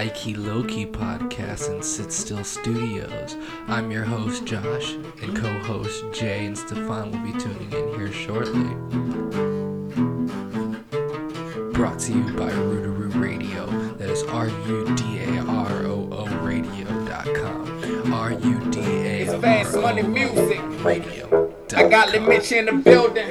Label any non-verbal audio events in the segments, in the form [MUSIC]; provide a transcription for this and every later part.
Welcome to the High Key Low Key podcast and Sit Still Studios. I'm your host Josh, and co-host Jay and Stefan will be tuning in here shortly. Brought to you by Rudaroo Radio. That is R-U-D-A-R-O-O Radio.com. R-U-D-A-R-O-O It's fast. Radio. I got Lil Mitch in the building.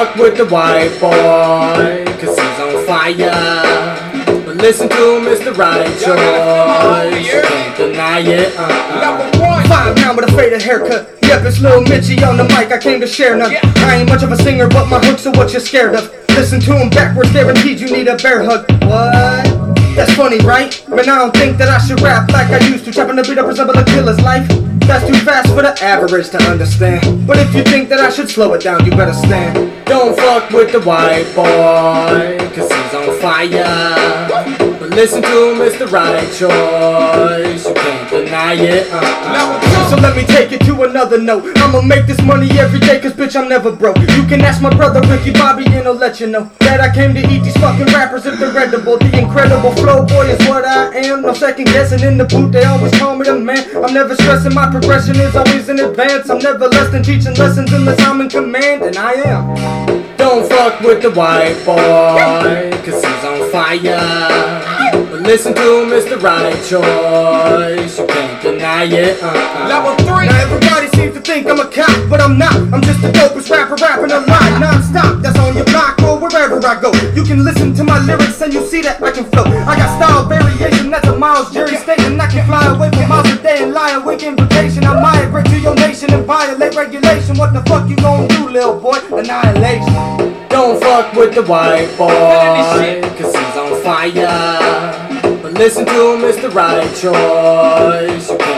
Fuck with the white boy, cause he's on fire. But listen to him, it's the right choice. You can't deny it. Uh-uh. Number one. Five now with a faded haircut. Yep, it's Lil Mitchie on the mic. I came to share none. I ain't much of a singer, but my hooks are what you're scared of. Listen to him backwards, guaranteed you need a bear hug. What? That's funny, right? Man, I don't think that I should rap like I used to. Trapping the beat up resemble a killer's life. That's too fast for the average to understand. But if you think that I should slow it down, you better stand. Don't fuck with the white boy, cause he's on fire. But listen to the right choice. It. Uh-uh. So let me take it to another note. I'ma make this money every day, cause bitch, I'm never broke. You can ask my brother Ricky Bobby, and he'll let you know that I came to eat these fucking rappers if they're edible. The incredible flow boy is what I am. No second guessing in the booth, they always call me the man. I'm never stressing, my progression is always in advance. I'm never less than teaching lessons unless I'm in command, and I am. Don't fuck with the white boy, cause he's on fire. But listen to the right choice. Deny. Uh-uh. Number three. Now everybody seems to think I'm a cop, but I'm not. I'm just the dopest rapper rapping a lot non-stop. That's on your block or wherever I go. You can listen to my lyrics and you see that I can flow. I got style variation, that's a Miles Jerry statement. I can fly away for miles a day and lie awake in vacation. I migrate to your nation and violate regulation. What the fuck you gonna do, little boy? Annihilation. Don't fuck with the white boy, cause he's on fire. But listen to him, it's the right choice.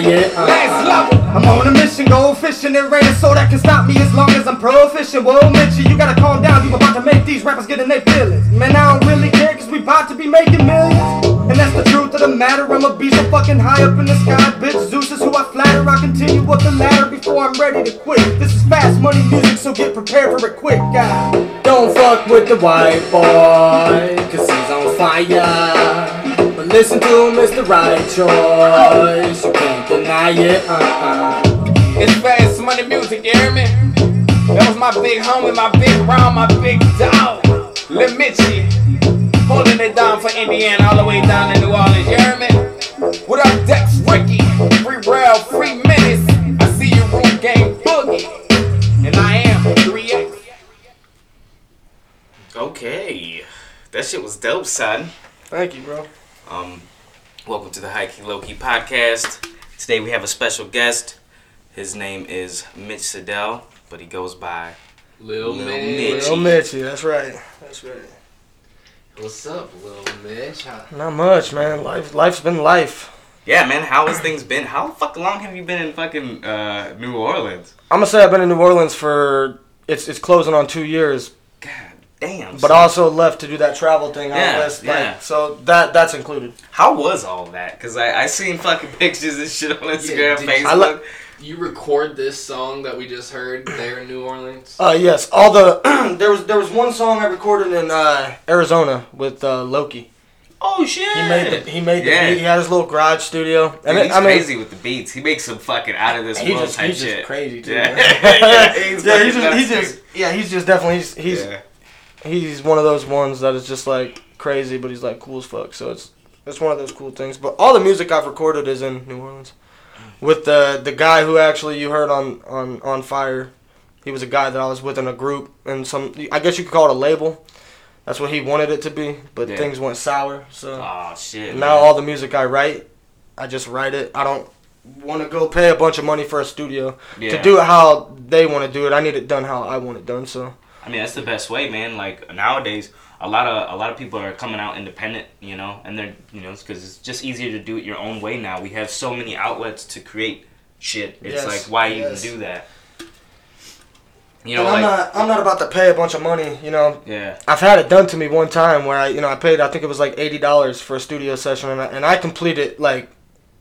Last level. I'm on a mission, go fishing. It raining, so that can stop me as long as I'm proficient. Whoa, Mitchie, you gotta calm down. You about to make these rappers get in their feelings. Man, I don't really care, cause we about to be making millions. And that's the truth of the matter. I'ma be so fucking high up in the sky, bitch. Zeus is who I flatter. I continue up the ladder before I'm ready to quit. This is fast money music, so get prepared for it quick, guy. Don't fuck with the white boy, cause he's on fire. But listen to the right choice. You can't deny uh-uh. It's fast money music, you hear me? That was my big homie, my big round, my big dog. Lil Mitchie. Holding it down for Indiana all the way down to New Orleans, you hear me? What up, Dex Ricky? Free Rail, free minutes. I see you room game boogie. And I am 3X. Okay, that shit was dope, son. Thank you, bro. Um, welcome to the High Key Low Key podcast. Today we have a special guest. His name is Mitch Siddell, but he goes by Lil, Lil Mitch. Mitch. Lil Mitchie, that's right. That's right. What's up, Lil Mitch? How- Not much, man. Life, life's been life. Yeah, man. How has things been? How fuck long have you been in fucking uh, New Orleans? I'm gonna say I've been in New Orleans for it's it's closing on two years, God damn. but son. also left to do that travel thing out Yeah, west. yeah. Like, so that that's included. how was all that? Cause I I seen fucking [LAUGHS] pictures and shit on Instagram, did- Facebook. I li- You record this song that we just heard there in New Orleans? Uh, yes. All the [CLEARS THROAT] there was there was one song I recorded in uh, Arizona with uh, Loki. oh shit. He made the he made the Yeah. beat. He had his little garage studio, Dude, and it- he's I mean, crazy with the beats. He makes some fucking out of this world just, type he's shit. just crazy too. Yeah. man. yeah, [LAUGHS] he's yeah, he's just, he's just, yeah, he's just definitely, he's, he's, Yeah. He's one of those ones that is just like crazy, but he's like cool as fuck. So it's, it's one of those cool things. But all the music I've recorded is in New Orleans, with the the guy who actually you heard on on on fire. He was a guy that I was with in a group and some. I guess you could call it a label. That's what he wanted it to be, but Yeah. things went sour. So Oh shit. now man. all the music I write, I just write it. I don't want to go pay a bunch of money for a studio Yeah. to do it how they want to do it. I need it done how I want it done. So I mean, that's the best way, man. Like nowadays, a lot of a lot of people are coming out independent, you know, and they're you know because it's just easier to do it your own way now. We have so many outlets to create shit. It's Yes, like why yes. even do that? You know, I'm not I'm not about to pay a bunch of money. You know, yeah, I've had it done to me one time where I you know I paid I think it was like eighty dollars for a studio session and I, and I complete it like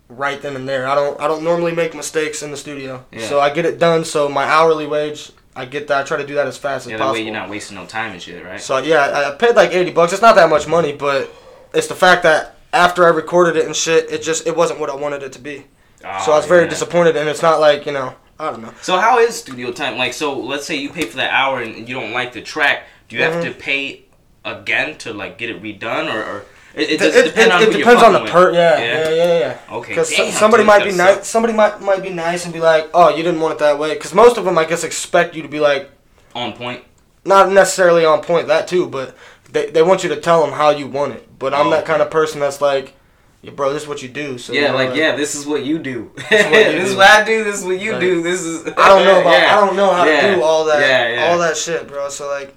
right then and there. I don't I don't normally make mistakes in the studio, Yeah. so I get it done. So my hourly wage I get that. I try to do that as fast as Yeah, that possible. way you're not wasting no time and shit, right? So yeah, I, paid like eighty bucks. It's not that much money, but it's the fact that after I recorded it and shit, it just it wasn't what I wanted it to be. so I was Oh, very yeah. disappointed, and it's not like you know I don't know. So how is studio time? Like, so let's say you pay for that hour and you don't like the track. Do you have Mhm. to pay again to like get it redone, or, or it, it, does it, depend it- it depends on the per. with? Yeah, yeah, yeah, yeah. Okay. Because somebody dude, might be nice. Somebody might might be nice and be like, "Oh, you didn't want it that way." Because most of them, I guess, expect you to be like, On point. not necessarily on point that too, but they they want you to tell them how you want it. But I'm Oh, that okay. kind of person that's like, yeah, "Bro, this is what you do." So Yeah, know, like yeah, this is what you do. [LAUGHS] is this what you [LAUGHS] is do. what I do. This is what you Like, do. This is. I don't know [LAUGHS] about. Yeah. I don't know how Yeah. to do all that. Yeah, yeah. All that shit, bro. So like,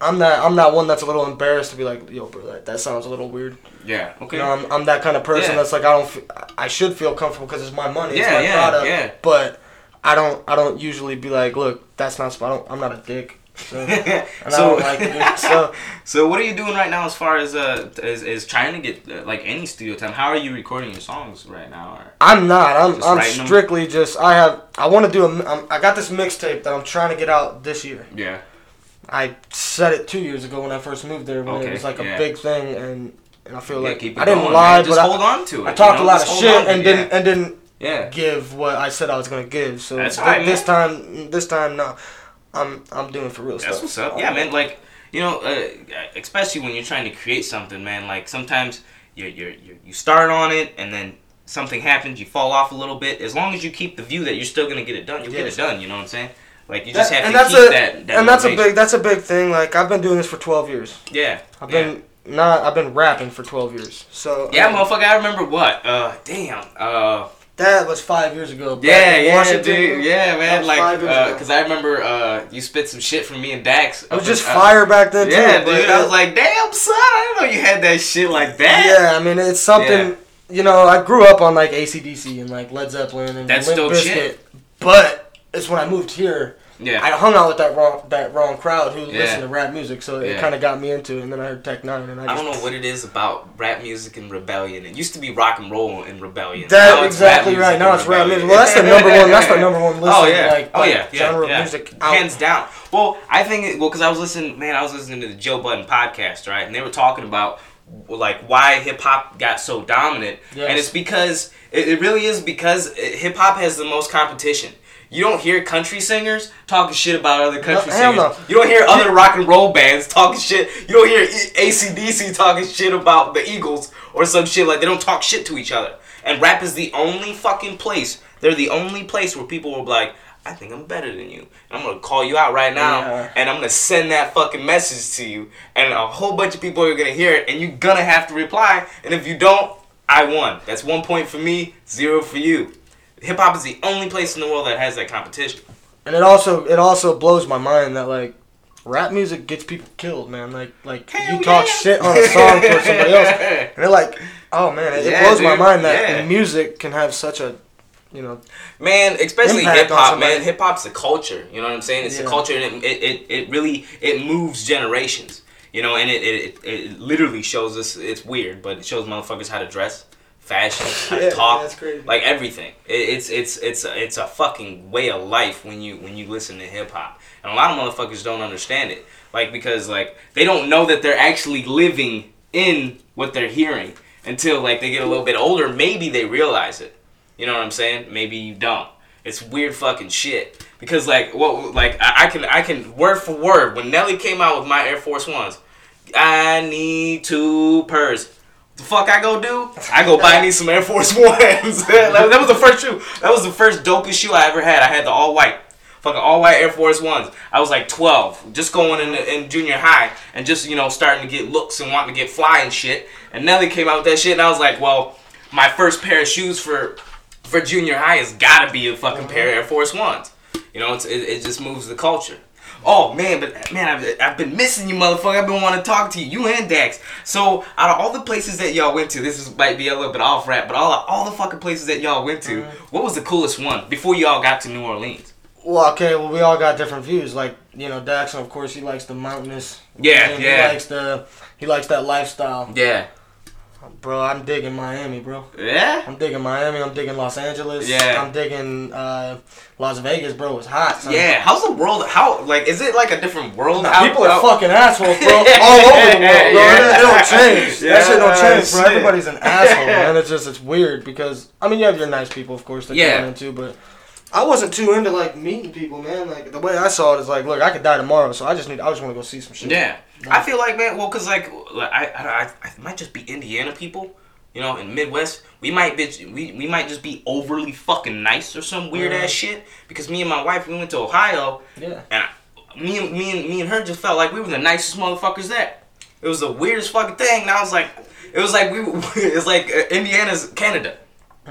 I'm that. I'm that one that's a little embarrassed to be like, "Yo, bro, that, that sounds a little weird." Yeah. Okay. You know, I'm, I'm that kind of person Yeah. that's like, I don't. F- I should feel comfortable because it's my money. It's Yeah, my yeah, product. yeah. But I don't. I don't usually be like, look, that's not. I don't. I'm not a dick. So, [LAUGHS] so, like. So [LAUGHS] so what are you doing right now as far as uh is, is trying to get uh, like any studio time? How are you recording your songs right now? Or? I'm not. I'm. Just I'm writing 'em? strictly just. I have. I want to do a. I'm, I got this mixtape that I'm trying to get out this year. Yeah. I said it two years ago when I first moved there when Okay, it was like a yeah. big thing, and and I feel Yeah, like I didn't going, lie, but hold I, on to it. I talked you a lot Just of shit and it, didn't and didn't Yeah. give what I said I was gonna give. So th- alright, this time, this time, no, I'm I'm doing for real That's stuff. what's up. Yeah, man. Like you know, uh, especially when you're trying to create something, man. Like sometimes you you you you start on it and then something happens, you fall off a little bit. As long as you keep the view that you're still gonna get it done, you'll Yes. get it done. You know what I'm saying? Like you just That- have and to that's keep a that. that and that's a big that's a big thing. Like I've been doing this for 12 years. Yeah. I've yeah. been not I've been rapping for 12 years. So Yeah, mean, motherfucker. I remember what? Uh, damn. Uh, that was five years ago. yeah, yeah, Washington. dude. Yeah, man. Like, ago. uh, I remember uh, you spit some shit from me and Dax. It was just in- uh, fire back then Yeah, too. dude. I was like, damn, son. I didn't know you had that shit like that. Yeah, I mean it's something. Yeah. You know, I grew up on like ACDC and like Led Zeppelin and That's Limp Bizkit, shit. but it's when I moved here. Yeah. I hung out with that wrong that wrong crowd who Yeah. listened to rap music, so it Yeah. kind of got me into it. And then I heard Tech Nine, and I, I don't know what it is about rap music and rebellion. It used to be rock and roll and rebellion. That Now exactly right. Now it's rap music. Well, that's the number one. That's the [LAUGHS] number one listen. Oh yeah. Like, oh like, yeah. yeah, genre yeah. music. Out. Hands down. Well, I think it, well because I was listening. Man, I was listening to the Joe Budden podcast, right? And they were talking about like why hip hop got so dominant, Yes. and it's because it, it really is because uh, hip hop has the most competition. You don't hear country singers talking shit about other country hell singers. no. You don't hear other rock and roll bands talking shit. You don't hear ACDC talking shit about the Eagles or some shit like they don't talk shit to each other. And rap is the only fucking place. They're the only place where people will be like, I think I'm better than you. And I'm gonna call you out right now Yeah. and I'm gonna send that fucking message to you. And a whole bunch of people are gonna hear it and you're gonna have to reply. And if you don't, I won. That's one point for me, zero for you. Hip hop is the only place in the world that has that competition. And it also it also blows my mind that like rap music gets people killed, man. Like like Hell you talk shit on a song for somebody else, [LAUGHS] and they're like, oh man, it, Yeah, blows my mind that Yeah. music can have such a, you know, Man, especially hip hop, man. Hip hop's a culture. You know what I'm saying? It's a culture, and it, it, it, really it moves generations. You know, and it, it, it, it literally shows us. It's weird, but it shows motherfuckers how to dress, fashion, how to talk, that's crazy. like everything. It, it's it's it's a, it's a fucking way of life when you when you listen to hip hop, and a lot of motherfuckers don't understand it. Like because like they don't know that they're actually living in what they're hearing until like they get a little bit older. Maybe they realize it. You know what I'm saying? Maybe you don't. It's weird fucking shit. Because like what like I, I can I can word for word when Nelly came out with my Air Force Ones, I need two pairs. The fuck I go do? I go buy me some Air Force [LAUGHS] Ones. [LAUGHS] that, that was the first shoe. That was the first dopest shoe I ever had. I had the all white. Fucking all white Air Force Ones. I was like 12, just going in, in junior high and just, you know, starting to get looks and wanting to get fly and shit. And Nelly came out with that shit and I was like, well, my first pair of shoes for for junior high has gotta be a fucking uh-huh. pair of Air Force Ones. You know, it's, it, it just moves the culture. Oh man, but man, I've, I've been missing you, motherfucker. I've been wanting to talk to you, you and Dax. So out of all the places that y'all went to, this is might be a little bit off rap, but all all the fucking places that y'all went to, mm-hmm. what was the coolest one before y'all got to New Orleans? well, okay, well we all got different views. Like you know, Dax, of course, he likes the mountainous. Yeah, yeah. He likes the he likes that lifestyle. Yeah, Bro, I'm digging Miami, bro. Yeah. I'm digging Miami. I'm digging Los Angeles. Yeah. I'm digging uh, Las Vegas, bro. It's hot. Son. Yeah. How's the world? How like is it like a different world? Nah, out- people are out- fucking assholes, bro. [LAUGHS] All over the world, bro. Yeah. It, don't change. that shit don't change, bro. Everybody's an asshole, [LAUGHS] man. It's just it's weird because I mean you have your nice people, of course, that you Yeah. run into, but I wasn't too into like meeting people, man. Like the way I saw it is like, look, I could die tomorrow, so I just need I just want to go see some shit. Yeah. I feel like man, well, cause like, I, I, I, might just be Indiana people, you know, in Midwest. We might be, we, we might just be overly fucking nice or some weird ass shit. Because me and my wife, we went to Ohio, Yeah. and I, me and me and me and her just felt like we were the nicest motherfuckers there. It was the weirdest fucking thing. And I was like, it was like we, [LAUGHS] it was like uh, Indiana's Canada.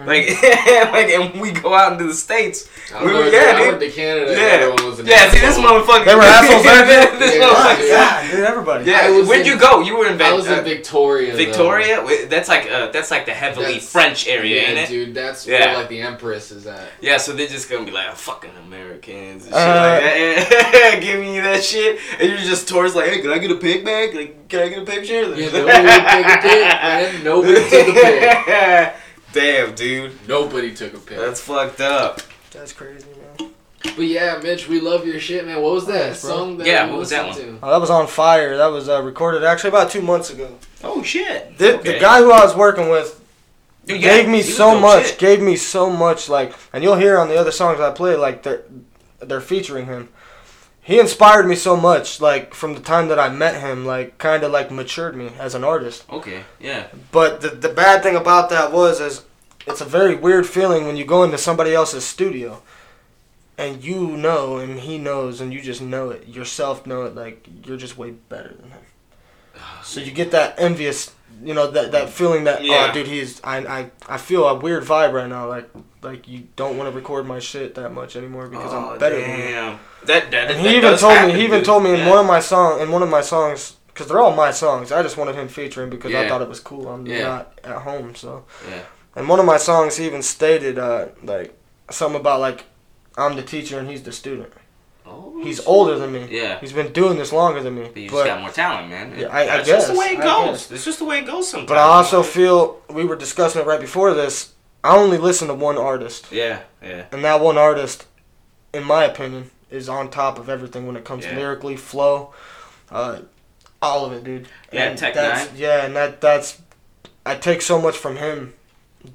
Like, [LAUGHS] like, and we go out into the states. I We know, were, yeah, I went to Canada. Yeah, everyone was yeah. See, this motherfucker. They were assholes there, too? [LAUGHS] this Yeah. motherfucker. My God, dude, everybody. Yeah, where'd in- you go? You were in I was Van- in uh, Victoria. though. Victoria. That's like uh, that's like the heavily That's- French area, yeah, ain't it? dude. That's Yeah. where like the Empress is at. Yeah, so they're just gonna be like, oh, fucking Americans and shit Uh, like that. [LAUGHS] Giving you that shit, and you're just towards like, hey, can I get a pig bag? Like, can I get a picture? Yeah, nobody took a pic, man. Nobody took a pic. Damn, dude, Nobody took a pic. that's fucked up. That's crazy, man. But yeah, Mitch, we love your shit, man. What was that Thanks, bro. song? That Yeah, we what was that listened Oh, that was on fire. That was uh, recorded actually about two months ago. Oh shit. The, Okay. the guy who I was working with Dude, yeah, gave me he was so dope much. shit. Gave me so much. Like, and you'll hear on the other songs I play, like they're they're featuring him. He inspired me so much. Like from the time that I met him, like kind of like matured me as an artist. Okay, yeah. But the the bad thing about that was is it's a very weird feeling when you go into somebody else's studio. And you know, and he knows, and you just know it yourself. Know it like you're just way better than him. So you get that envious, you know, that that feeling that oh, Yeah. oh, dude, he's I I I feel a weird vibe right now. Like like you don't want to record my shit that much anymore because oh, I'm better than you. damn. That, that, And that he even told happen, me he even told me in Yeah. one of my song in one of my songs because they're all my songs. I just wanted him featuring because I thought it was cool. I'm Yeah. not at home, so. Yeah. And one of my songs, he even stated uh, like something about like I'm the teacher and he's the student. Oh, He's shit. older than me. Yeah. He's been doing this longer than me. But you But, just got more talent, man. Yeah, I- I That's just the way it goes. It's just the way it goes sometimes. but I also feel we were discussing it right before this. I only listen to one artist, Yeah, yeah. and that one artist, in my opinion, is on top of everything when it comes Yeah. to lyrically, flow, uh, all of it, dude. Yeah, And Tech that's- Nine. Yeah, and that that's I take so much from him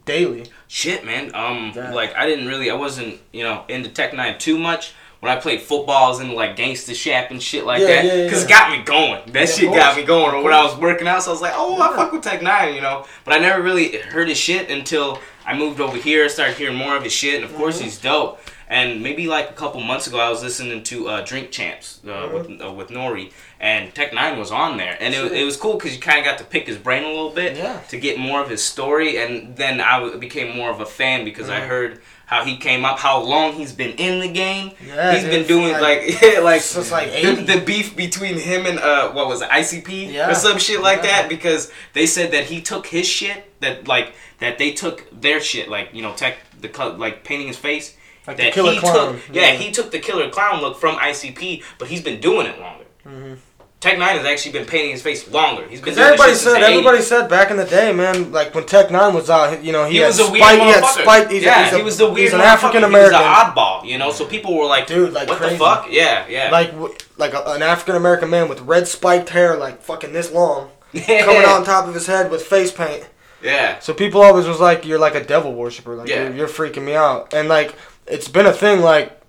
daily. Shit, man. Um, Yeah. like I didn't really, I wasn't, you know, into Tech Nine too much. When I played football, I was into like gangster shap and shit like Yeah, that. yeah, yeah. Cause it got me going. That shit got me going. Or when I was working out, so I was like, oh, I fuck with Tech Nine, you know. But I never really heard his shit until I moved over here. Started hearing more of his shit, and of course Mm-hmm. he's dope. And maybe like a couple months ago, I was listening to uh, Drink Champs uh, Mm-hmm. with uh, with Nori, and Tech Nine was on there, and it, was- it was cool because you kind of got to pick his brain a little bit Yeah. to get more of his story, and then I w- became more of a fan because I Mhm. heard how he came up, how long he's been in the game. Yeah, he's been doing like- like [LAUGHS] yeah, like Since, like, the, the beef between him and uh what was it ICP Yeah. or some shit like Yeah. that because they said that he took his shit that like that they took their shit like you know tech the like painting his face. Like the that Killer he Clown, took, yeah, yeah. he took the killer clown look from ICP, but he's been doing it longer. Mhm. Tech Nine has actually been painting his face longer. He's been doing everybody said, everybody 80s. said back in the day, man, like when Tech Nine was out, you know, he, He had was a spite, weird he spite, he's a, yeah, he's a, he was the weird he's an. African American. He was an oddball, you know. So people were like, Dude, like what crazy. the fuck? Yeah, yeah. Like, like a, an African American man with red spiked hair, like fucking this long, [LAUGHS] coming out on top of his head with face paint. Yeah, So people always was like, "You're like a devil worshiper. Like Yeah. you're, you're freaking me out." And like, it's been a thing. Like,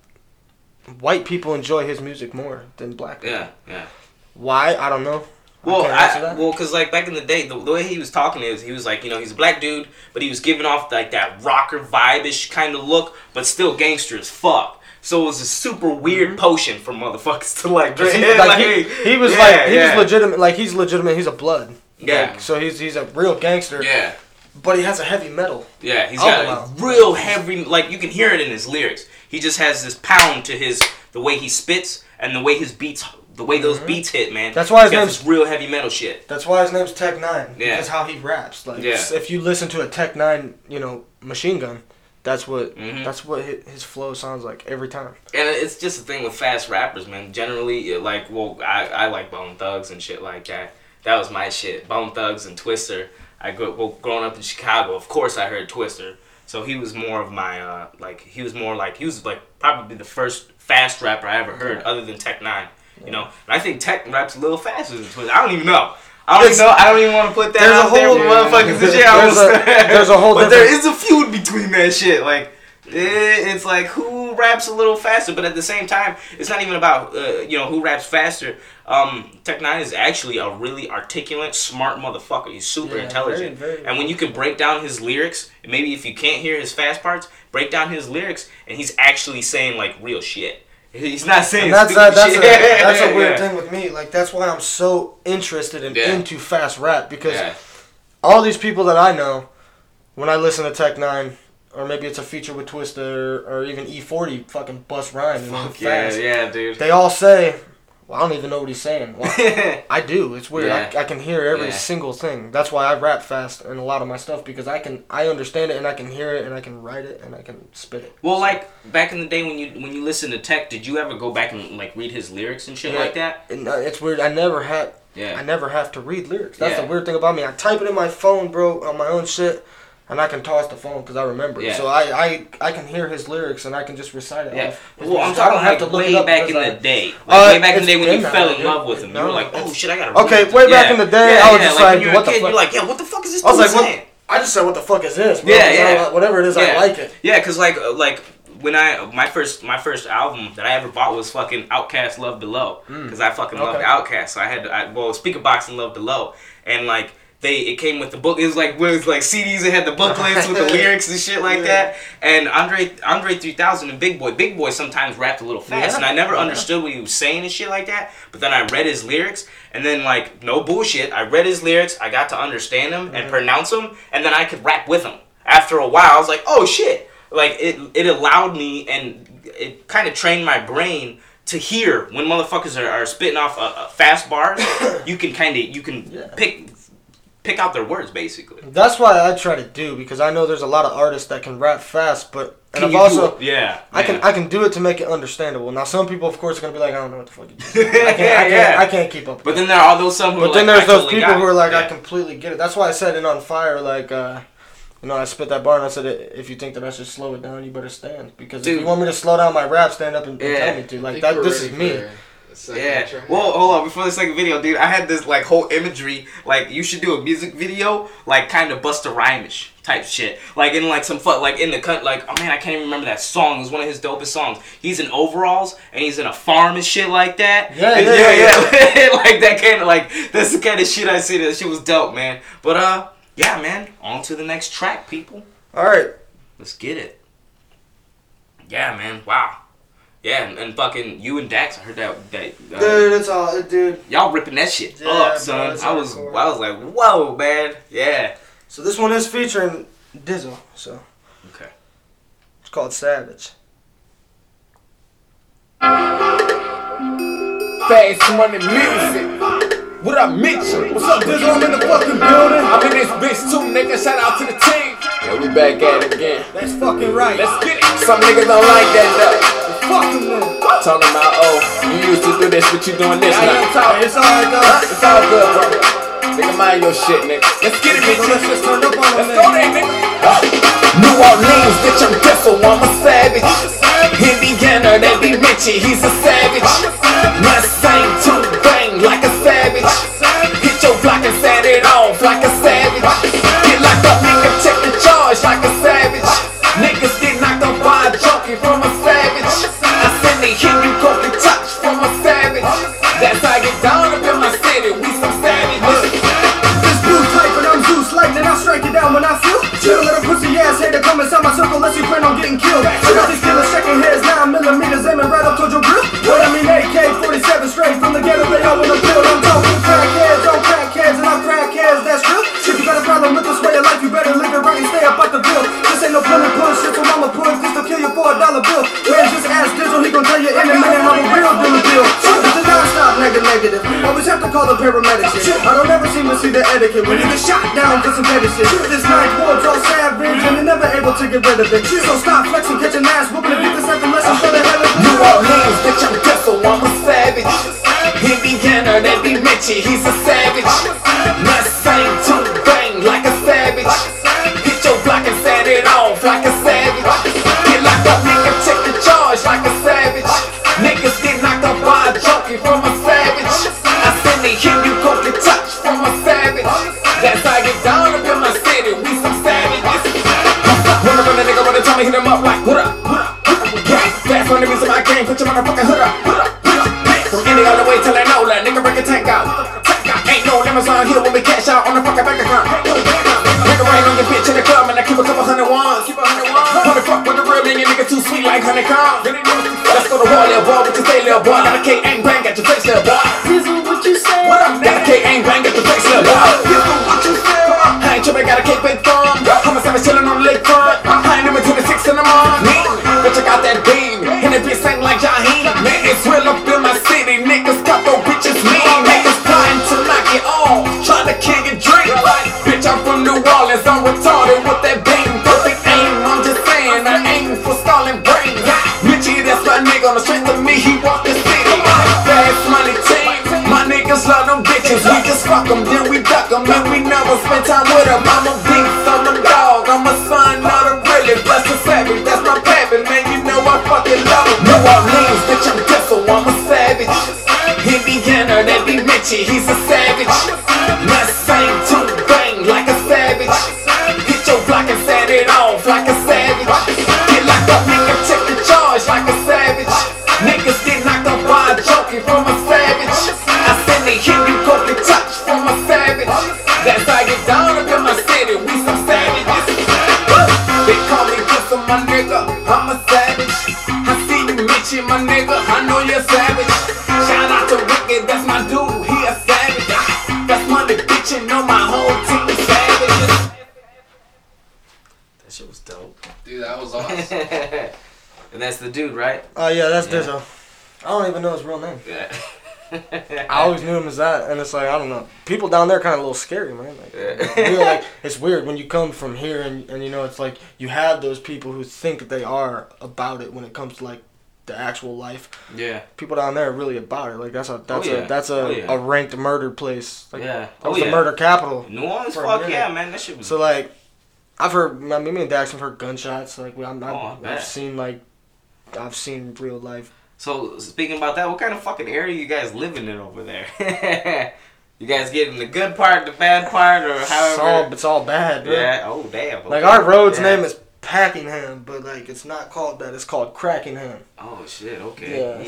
white people enjoy his music more than black. people. yeah, yeah. Why? I don't know. Well, I, that. well, cause like back in the day, the, the way he was talking is he was like, you know, he's a black dude, but he was giving off like that rocker vibe-ish kind of look, but still gangster as fuck. So it was a super weird potion for motherfuckers to like drink. [LAUGHS] Mm-hmm. He, like, he, he was yeah, like he yeah. was legitimate. Like he's legitimate. He's a blood. Yeah. Like, so he's he's a real gangster. Yeah, But he has a heavy metal. yeah. He's got a real heavy, like you can hear it in his lyrics. He just has this pound to his the way he spits and the way his beats, the way those beats hit, man. Mm-hmm. That's why his name's- this real heavy metal shit. That's why his name's Tech Nine. Yeah. That's how he raps. Like Yeah. if you listen to a Tech Nine, you know, machine gun, that's what Mhm. that's what his flow sounds like every time. And it's just the thing with fast rappers, man. Generally, like, well, I, I like Bone Thugs and shit like that. That was my shit. Bone Thugs and Twista. I go well, growing up in Chicago. Of course, I heard Twista. So he was more of my uh, like he was more like he was like probably the first fast rapper I ever heard, other than Tech Nine. You know, and I think Tech raps a little faster than Twista. I don't even know. I don't even know. I don't even want to put that There's a out there, whole- for motherfuckers shit. There's a- [LAUGHS] there's a whole but there is a feud between that shit. Like it, it's like who raps a little faster, but at the same time, it's not even about uh, you know who raps faster. Um, Tech Nine is actually a really articulate, smart motherfucker. He's super Yeah, intelligent, very, very and when you can break down his lyrics, maybe if you can't hear his fast parts, break down his lyrics, and he's actually saying like real shit. He's not saying And that's that, that's shit. a that's a weird [LAUGHS] Yeah. thing with me. Like that's why I'm so interested in Yeah. into fast rap because Yeah. all these people that I know, when I listen to Tech Nine, or maybe it's a feature with Twista or, or even E40, fucking bust rhyme and Fuck fast. yeah, yeah, dude. They all say, "Well, I don't even know what he's saying." Well, [LAUGHS] I do. It's weird. Yeah. I, I can hear every Yeah. single thing. That's why I rap fast in a lot of my stuff because I can I understand it and I can hear it and I can write it and I can spit it. Well, like back in the day when you when you listen to Tech, did you ever go back and like read his lyrics and shit Yeah. like that? And, uh, it's weird. I never had Yeah. I never have to read lyrics. That's the weird thing about me. I type it in my phone, bro, on my own shit, and I can toss the phone because I remember. Yeah. So I, I I can hear his lyrics and I can just recite it. Yeah. off Well, I'm. I talking don't have like to look it way back in because the day. Like Uh, way back in the day when you that fell in love with him. You were like, oh shit, I gotta. Okay, way back Yeah. in the day, yeah, I was yeah, just like, like, what the kid, fuck? You're like, yeah, what the fuck is this I was like, what- I just said, what the fuck is this? Bro? Yeah, 'Cause I- yeah. whatever it is, I like it. Yeah, cause like uh, like when I my first my first album that I ever bought was fucking OutKast Love Below because I fucking loved OutKast. So I had to, I, well Speakerboxxx and Love Below and like. They, it came with the book. It was like was like CDs. It had the booklets with the [LAUGHS] lyrics and shit like Yeah. that. And Andre Andre 3000 and Big Boi. Big Boi sometimes rapped a little fast, Yeah. and I never understood what he was saying and shit like that. But then I read his lyrics, and then like no bullshit, I read his lyrics. I got to understand them and mm-hmm. pronounce them, and then I could rap with them. After a while, I was like, oh shit! Like it it allowed me and it kind of trained my brain to hear when motherfuckers are, are spitting off a, a fast bars. [COUGHS] you can kind of you can Yeah. pick pick out their words basically. That's why I try to do because I know there's a lot of artists that can rap fast, but and Can I've you also do it? yeah, I can. I can do it to make it understandable. Now some people, of course, are gonna be like, I don't know what the fuck you [LAUGHS] doing. I can't, I can't, Yeah. I can't keep up. with But then there are those some who but are then like, there's those people who are it. like, I completely get it. That's why I said in on fire, like, uh, you know, I spit that bar and I said, if you think that I should slow it down, you better stand because if you want me to slow down my rap, stand up and, and Yeah. tell me to. Like that, this is me. Yeah. Well, hold on. Before the second video, dude, I had this like whole imagery. Like, you should do a music video, like kind of Busta Rhymish type shit. Like in like some fun, like in the cut. Like, oh man, I can't even remember that song. It was one of his dopest songs. He's in overalls and he's in a farm and shit like that. Yeah, And yeah, yeah. [LAUGHS] like that kind of like that's the kind of shit I see. That shit was dope, man. But uh, yeah, man. On to the next track, people. All right, Let's get it. Yeah, man. Wow. Yeah, and, and fucking you and Dax, I heard that that uh, dude, it's all, dude. y'all ripping that shit Yeah, up, bro, son. it's I was hardcore. I was like, whoa, man. Yeah. So this one is featuring Dizzle. So Okay. it's called Savage. Fast money music. What up, Mitchell? What's up, Dizzle? I'm in the fucking building. I'm in this bitch too, nigga. Shout out to the team. Yeah, we back at it again. That's fucking right. Let's get it. Some niggas don't like that though. Fucking. Talking about, oh, you used to do this, but you doing this now. I ain't talking. It's alright though. It's all good, bro. Nigga, mind your shit, nigga. Let's get it, bitch. Let's just turn up on. Let's go there, nigga. New Orleans, bitch, I'm Dizzle, I'm a savage. Indiana, that be Mitchie, he's a savage. My Mustang to bang like a savage. Hit your block and set it off like a savage. Circle unless you plan on getting killed. I got these killers checking heads, nine millimeters aiming right up towards your grill. What I mean, AK 47 straight from the ghetto, they all wanna build. I'm talking crackheads, on crackheads, and I'm crackheads, that's real. If you got a problem with this way of life, you better live it right and stay up out the bill. This ain't no plumber push, shit, so I'ma push this to kill you for a dollar bill. Man, just ask Dizzle, he gon' tell you in a minute how a real deal deal. This is non-stop nigga negative. Always call the paramedics. [LAUGHS] shit. I don't ever seem to see the etiquette when you get shot down for some petty shit. This ninth ward's all savage and you're never able to get rid of it. So stop flexing, catch an ass whooping and get this second lesson for the hell of New Orleans, bitch, I'm Dizzle, I'm a savage. Indiana, that be Mitchie, he's a savage. Mustang to bang out on the fucking bank account. Nigga rain on your bitch in the club and I keep a couple hundred ones. Wanna fuck with the real nigga, nigga too sweet like honeycomb. Let's go to war, little boy, what you say, little boy? Got a K ain't bang at your face, little boy. what you say? What up, got a K ain't bang at your face, little boy. what you say? I ain't tripping, got a cake baked spend time with them. I'm a I'm a dog. I'm a son, not a really. Bless the savage, that's my pappy. Man, you know I fucking love him. New Orleans, bitch, I'm Dizzle, I'm a savage. Indiana, that be Mitchie, he's Oh yeah, that's Yeah. Dizzo. I don't even know his real name. Yeah. [LAUGHS] I always knew him as that, and it's like I don't know. People down there kind of a little scary, man. Like, Yeah. real, like it's weird when you come from here and and you know it's like you have those people who think they are about it when it comes to like the actual life. yeah. People down there are really about it. Like that's a that's oh, yeah. a that's a, Oh, yeah. a ranked murder place. Like, Yeah. That Oh, was yeah. the murder capital. New Orleans, fuck yeah, man. That shit was. So like, I've heard. I mean, me and Dax have heard gunshots. Like, I'm, Oh, I I've. I've seen like, I've seen real life. So speaking about that, what kind of fucking area you guys living in over there? [LAUGHS] you guys getting the good part, the bad part, or however? It's all, it's all bad, bro. Yeah. Oh damn. Like our road's Yeah. name is Packingham, but like it's not called that. It's called Crackingham. Oh shit. Okay. Yeah, Yeah.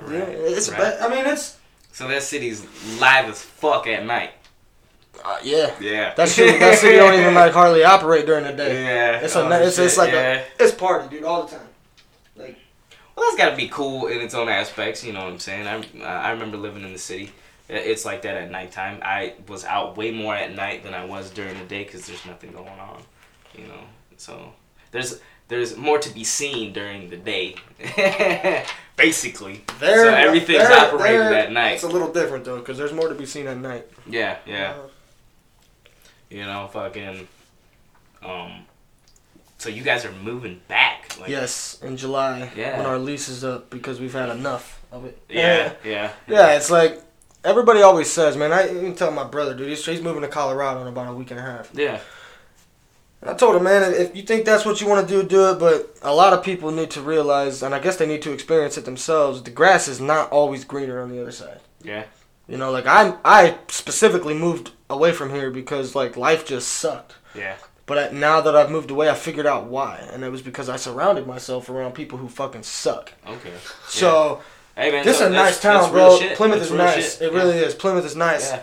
so- right, Yeah, it's. right. Ba- I mean, it's. So that city's live as fuck at night. Uh, yeah. Yeah. That shit. That city don't even like hardly operate during the day. [LAUGHS] Yeah. It's a. oh, it's, it's like yeah. a. It's party, dude, all the time. Well, that's got to be cool in its own aspects. You know what I'm saying? I I remember living in the city. It's like that at nighttime. I was out way more at night than I was during the day because there's nothing going on. You know, so there's there's more to be seen during the day. [LAUGHS] Basically, so everything's they're- operated they're- at night. It's a little different though, because there's more to be seen at night. Yeah, yeah. Uh, You know, fucking. Um. So you guys are moving back. Like, yes, in July Yeah. when our lease is up because we've had enough of it. Yeah. Yeah. [LAUGHS] Yeah, it's like everybody always says, man. I even tell my brother, dude, he's, he's moving to Colorado in about a week and a half. Yeah. And I told him, man, if you think that's what you want to do, do it. But a lot of people need to realize, and I guess they need to experience it themselves. The grass is not always greener on the other side. Yeah. You know, like I, I specifically moved away from here because like life just sucked. Yeah. But I, now that I've moved away, I figured out why, and it was because I surrounded myself around people who fucking suck. Okay. So Hey man, this is so a nice town, bro. Plymouth That's is nice. shit. It Yeah. really is. Plymouth is nice. Yeah.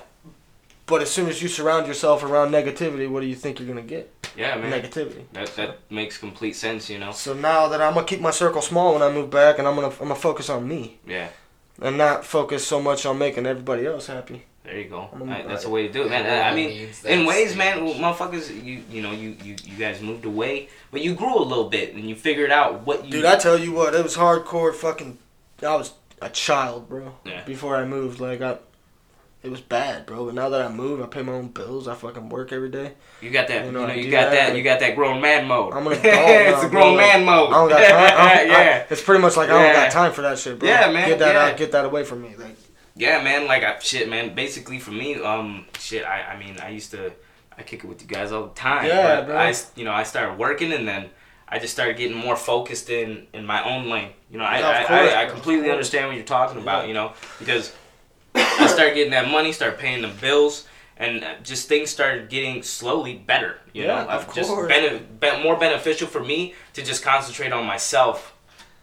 But as soon as you surround yourself around negativity, what do you think you're gonna get? Yeah, man. Negativity. That that makes complete sense, you know. So now that I'm gonna keep my circle small when I move back, and I'm gonna I'm gonna focus on me Yeah. and not focus so much on making everybody else happy. There you go. That's the way to do it, man. Everyone I mean, in ways, man, stage. motherfuckers, you you know, you, you you guys moved away, but you grew a little bit and you figured out what you. Dude, I tell you what, it was hardcore. Fucking, I was a child, bro. Yeah. Before I moved, like I, it was bad, bro. But now that I moved, I pay my own bills. I fucking work every day. you got that. you You know, know, you got that. that. You got that grown man mode. I'm an [LAUGHS] adult it's now, a grown bro. man mode. I don't got time. I don't- [LAUGHS] I- yeah. it's pretty much like I don't Yeah. got time for that shit, bro. Yeah, man, Get that yeah. out. Get that away from me. Like, Yeah, man. Like I, shit, man. Basically, for me, um, shit. I, I mean, I used to, I kick it with you guys all the time. Yeah, but bro. I, you know, I started working, and then I just started getting more focused in in my own lane. You know, I, Yeah, I, course, I, I bro, completely understand what you're talking about. Yeah. You know, because I started getting that money, started paying the bills, and uh, just things started getting slowly better. You Yeah, know, of just course. been, been more beneficial for me to just concentrate on myself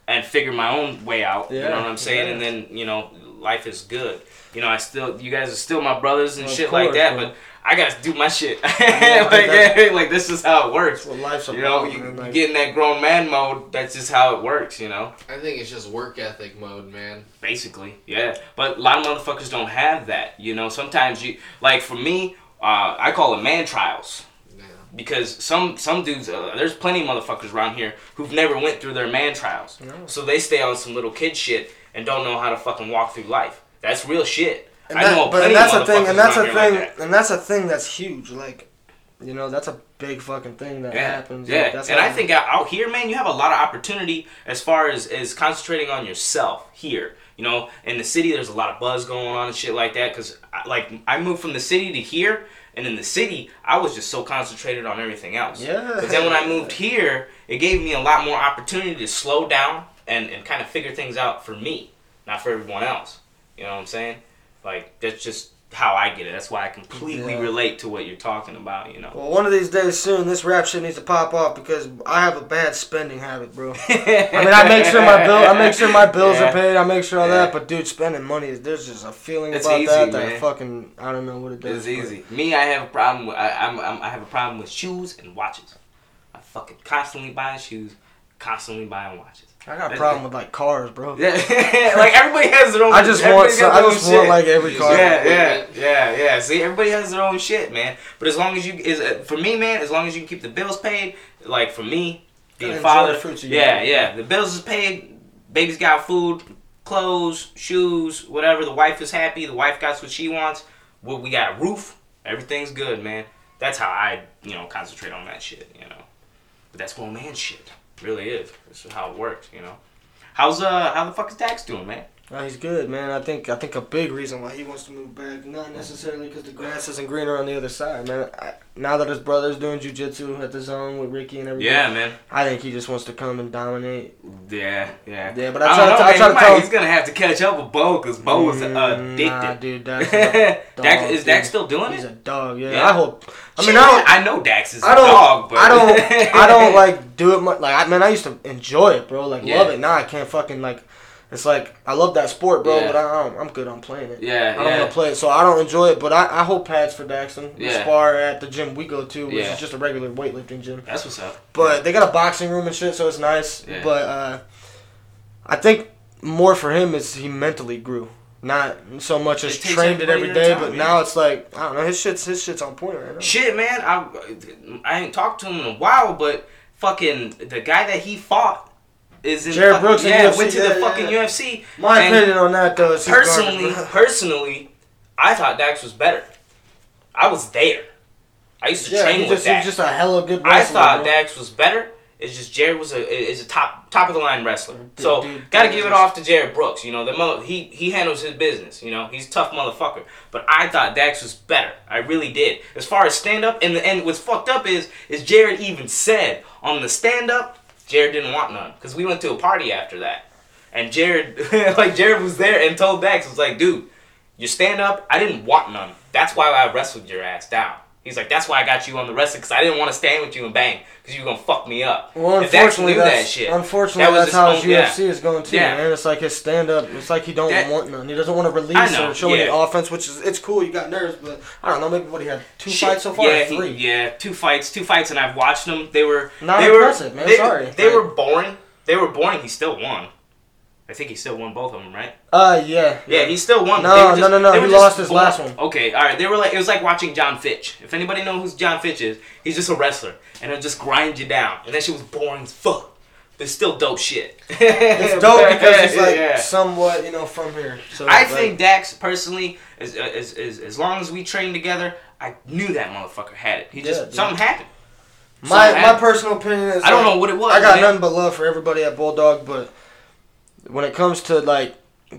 and figure my own way out. Yeah, you know what I'm saying? yeah. And then you know, life is good. You know, I still, you guys are still my brothers and Of shit like that, bro. but. I gotta do my shit. [LAUGHS] Yeah, like, that- like this is how it works. That's what life's You know, about. you, man, you like- get in that grown man mode. That's just how it works. You know, I think it's just work ethic mode, man. basically, yeah. But a lot of motherfuckers don't have that. You know, sometimes you like for me, uh, I call it man trials Yeah. because some some dudes, uh, there's plenty of motherfuckers around here who've never went through their man trials, No. so they stay on some little kid shit and don't know how to fucking walk through life. That's real shit. And I that- know but that's a thing, and that's a here like thing, that. and that's a thing that's huge. Like, you know, that's a big fucking thing that Yeah, happens. yeah. Like, that's and I think out out here, man, you have a lot of opportunity as far as as concentrating on yourself here. You know, in the city, there's a lot of buzz going on and shit like that. Cause I, like I moved from the city to here, and in the city, I was just so concentrated on everything else. Yeah. But then when I moved here, it gave me a lot more opportunity to slow down and and kind of figure things out for me, not for everyone else. You know what I'm saying? Like that's just how I get it. That's why I completely Yeah. relate to what you're talking about. You know. Well, one of these days soon, this rap shit needs to pop off because I have a bad spending habit, bro. [LAUGHS] I mean, I make sure my bill, I make sure my bills Yeah. are paid, I make sure all Yeah. that. But dude, spending money, is there's just a feeling It's about easy, that man. that fucking I don't know what it It's does. but- easy. Me, I have a problem with I, I'm, I'm I have a problem with shoes and watches. I fucking constantly buying shoes, constantly buying watches. I got a problem with like cars, bro. Yeah, [LAUGHS] like everybody has their own. I just want, some, I just want shit. like every car. Yeah, yeah, yeah, yeah. See, everybody has their own shit, man. But as long as you is uh, for me, man, as long as you can keep the bills paid, like for me, being father, the yeah, yeah, the bills is paid, baby's got food, clothes, shoes, whatever. The wife is happy. The wife got what she wants. Well, we got a roof. Everything's good, man. That's how I, you know, concentrate on that shit, you know. But that's grown man shit. Really is. This is how it works, you know. How's uh how the fuck is Dax doing, man? He's good, man. I think I think a big reason why he wants to move back, not necessarily because the grass isn't greener on the other side, man. I, now that his brother's doing jujitsu at the zone with Ricky and everything, Yeah, man. I think he just wants to come and dominate. Yeah, yeah. Yeah, but I I, try don't to- know, I try to might- tell him- he's gonna have to catch up with Bo because Bo was Mm, addicted. Nah, dude, Dax is [LAUGHS] a dog, Dax, is Dax still doing He's it? a dog. Yeah, Yeah. I hope. I Shit, mean, I don't. I know Dax is a I don't. dog, but I don't. [LAUGHS] I don't like do it much. Like I mean, I used to enjoy it, bro. Like Yeah. love it. Now I can't fucking like. It's like I love that sport, bro, Yeah. but I don't, I'm good on playing it. Yeah, I don't yeah. want to play it, so I don't enjoy it. But I, I hold pads for Daxton. We Yeah. spar at the gym we go to, which Yeah. is just a regular weightlifting gym. That's what's up. But they got a boxing room and shit, so it's nice. Yeah. But uh, I think more for him is he mentally grew, not so much as trained it every day. time, but yeah. now it's like I don't know, his shit's his shit's on point right now. Shit, man. I I ain't talked to him in a while, but fucking the guy that he fought is in Jared fucking, Brooks yeah UFC, went to yeah, the yeah, fucking yeah. UFC. My opinion on that though is personally, [LAUGHS] personally, I thought Dax was better. I was there. I used to train with just, Dax. just a hella good I thought bro. Dax was better. It's just Jared was a is a top top of the line wrestler. so dude, gotta dude, give it off to Jared Brooks. You know the mother, he he handles his business. You know he's a tough motherfucker. But I thought Dax was better. I really did. As far as stand up and the, and what's fucked up is is Jared even said on the stand up Jared didn't want none because we went to a party after that and Jared [LAUGHS] like Jared was there and told Dax was like dude you stand up I didn't want none. That's why I wrestled your ass down. He's like, that's why I got you on the wrestling because I didn't want to stand with you and bang because you were gonna fuck me up. Well, unfortunately, knew that that's, shit. unfortunately That that's how his yeah. UFC is going too, Yeah. man. It's like his stand up. It's like he don't That- want none. He doesn't want to release know, or show any offense, which is it's cool. You got nerves, but I don't know. Maybe what he had two Shit. fights so far, Yeah, or he- three. yeah, two fights, two fights, and I've watched them. They were Not they impressive, were, man. They, Sorry. They Like- were boring. They were boring. He still won. I think he still won both of them, right? Uh, yeah, Yeah, he still won. No, were no, no, no, he just lost his last one. Okay, all right. They were like it was like watching Jon Fitch. If anybody knows who Jon Fitch is, he's just a wrestler, and he'll just grind you down. And that shit was boring as fuck. But it's still dope shit. [LAUGHS] It's dope because he's like Yeah. somewhat, you know, from here. So I like, think Dax personally, as, as, as, as long as we trained together, I knew that motherfucker had it. He just Yeah, something happened. my something my happened. personal opinion is I don't like, know what it was. I got man. nothing but love for everybody at Bulldog, but when it comes to like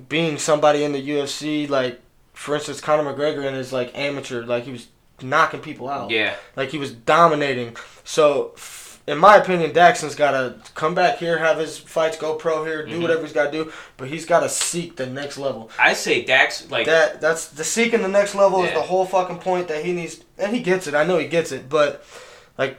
being somebody in the UFC, like for instance, Conor McGregor in his like amateur, like he was knocking people out, Yeah, like he was dominating. So in my opinion, Daxon's got to come back here, have his fights, go pro here, do Mhm. whatever he's got to do, but he's got to seek the next level. I say Dax like that that's the seeking the next level is the whole fucking point that he needs, and he gets it. I know he gets it, but like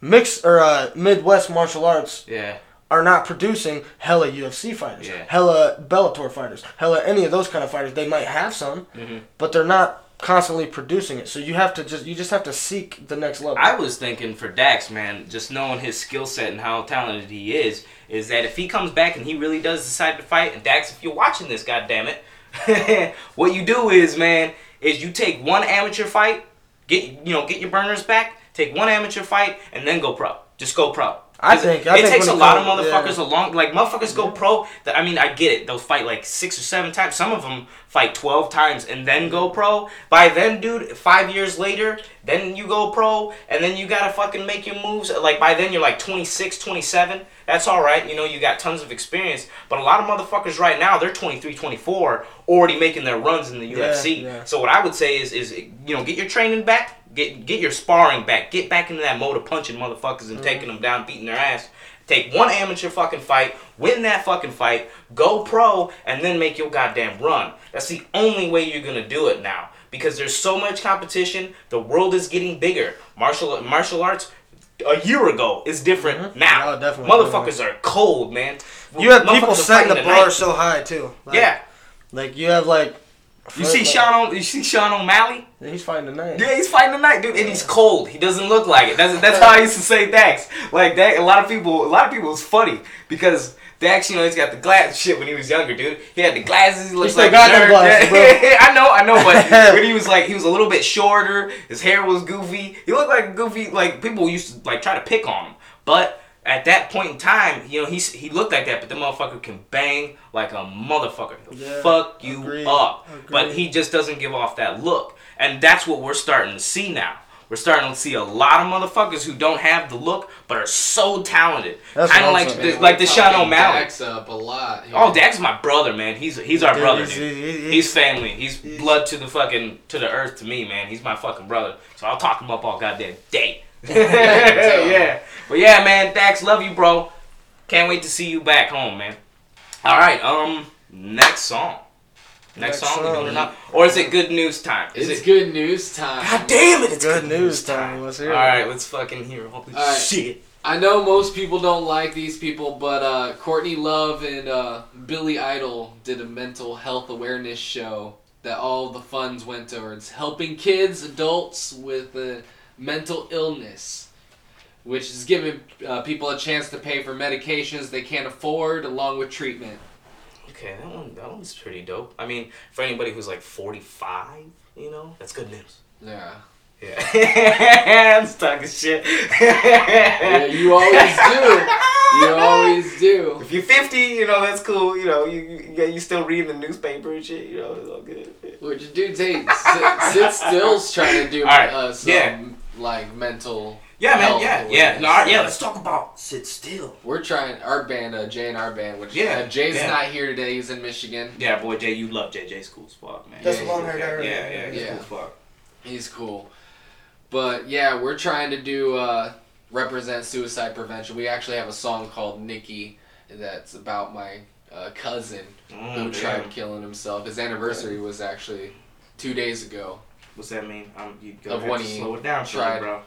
mix or uh, Midwest martial arts yeah. Are not producing hella UFC fighters, Yeah. hella Bellator fighters, hella any of those kind of fighters. They might have some, Mhm. but they're not constantly producing it. So you have to just you just have to seek the next level. I was thinking for Dax, man, just knowing his skill set and how talented he is, is that if he comes back and he really does decide to fight, and Dax, if you're watching this, goddamn it, [LAUGHS] what you do is, man, is you take one amateur fight, get you know, get your burners back, take one amateur fight, and then go pro. Just go pro. I think- I it think takes a lot of motherfuckers yeah. a long like motherfuckers go pro. That I mean, I get it. They'll fight like six or seven times. Some of them fight twelve times and then go pro. By then, dude, five years later, then you go pro, and then you gotta fucking make your moves. Like by then, you're like 26, 27. That's all right. You know, you got tons of experience. But a lot of motherfuckers right now, they're 23, 24, already making their runs in the UFC. yeah. So what I would say is, is you know, get your training back. Get, get your sparring back. Get back into that mode of punching motherfuckers and mm-hmm. taking them down, beating their ass. Take one amateur fucking fight, win that fucking fight, go pro, and then make your goddamn run. That's the only way you're gonna do it now. Because there's so much competition, the world is getting bigger. Martial martial arts a year ago is different mm-hmm. now. Oh, definitely. Motherfuckers are cold, man. you have people setting the bar so high too. Like, Yeah. Like you have like. You see Sean o- you see Sean O'Malley? Yeah, He's fighting tonight. Yeah, he's fighting tonight, dude, and he's cold. He doesn't look like it. That's that's how I used to say Dax. Like that, a lot of people, a lot of people was funny because Dax, you know, he's got the glass shit when he was younger, dude. He had the glasses. He looked still like got nerd. glasses, bro. [LAUGHS] I know, I know, but [LAUGHS] when he was like, he was a little bit shorter. His hair was goofy. He looked like a goofy. Like people used to like try to pick on him, but. At that point in time, you know, he's, he looked like that, but the motherfucker can bang like a motherfucker. Yeah, fuck you agreed, up. But he just doesn't give off that look. And that's what we're starting to see now. We're starting to see a lot of motherfuckers who don't have the look, but are so talented. That's Kind of like saying. the, like the Sean Talking O'Malley. Dax up a lot. here. Oh, Dax is my brother, man. He's he's our Dude, brother, he's- dude. he- he- He's family. He's blood to the fucking to the earth to me, man. He's my fucking brother. So I'll talk him up all goddamn day. [LAUGHS] yeah. But yeah, man, Dax, love you, bro. Can't wait to see you back home, man. All right, um, next song. Next, Next song, song. it? Or is it good news time? Is It's it good news time. God damn it, it's Good news time. Let's hear it. Alright, let's fucking hear Holy All right. shit. I know most people don't like these people, but uh, Courtney Love and uh, Billy Idol did a mental health awareness show that all the funds went towards helping kids, adults with uh, mental illness, which is giving uh, people a chance to pay for medications they can't afford along with treatment. Okay, that one that one's pretty dope. I mean, for anybody who's like 45, you know, that's good news. Yeah. Yeah. [LAUGHS] I'm talking shit. Yeah, you always do. You [LAUGHS] always do. If you're 50, you know, that's cool. You know, you, you, yeah, you still reading the newspaper and shit, you know, it's all good. What you do, take sit, sit still's trying to do All right, uh, some yeah. Like mental. Yeah, man, health yeah, yeah. No, all right, yeah, let's talk about Sit Still. We're trying our band, uh, Jay and our band, which Yeah, uh, Jay's yeah. not here today. He's in Michigan. Yeah, boy, Jay, you love JJ's cool as fuck, man. That's Yeah, long yeah, hair yeah, guy. yeah, he's Yeah. cool as fuck. He's cool. But yeah, we're trying to do uh, represent suicide prevention. We actually have a song called Nikki that's about my uh, cousin Mm, who damn. tried killing himself. His anniversary was actually two days ago. What's that mean? Um, you go Of ahead when and slow it down, tried. tried. bro.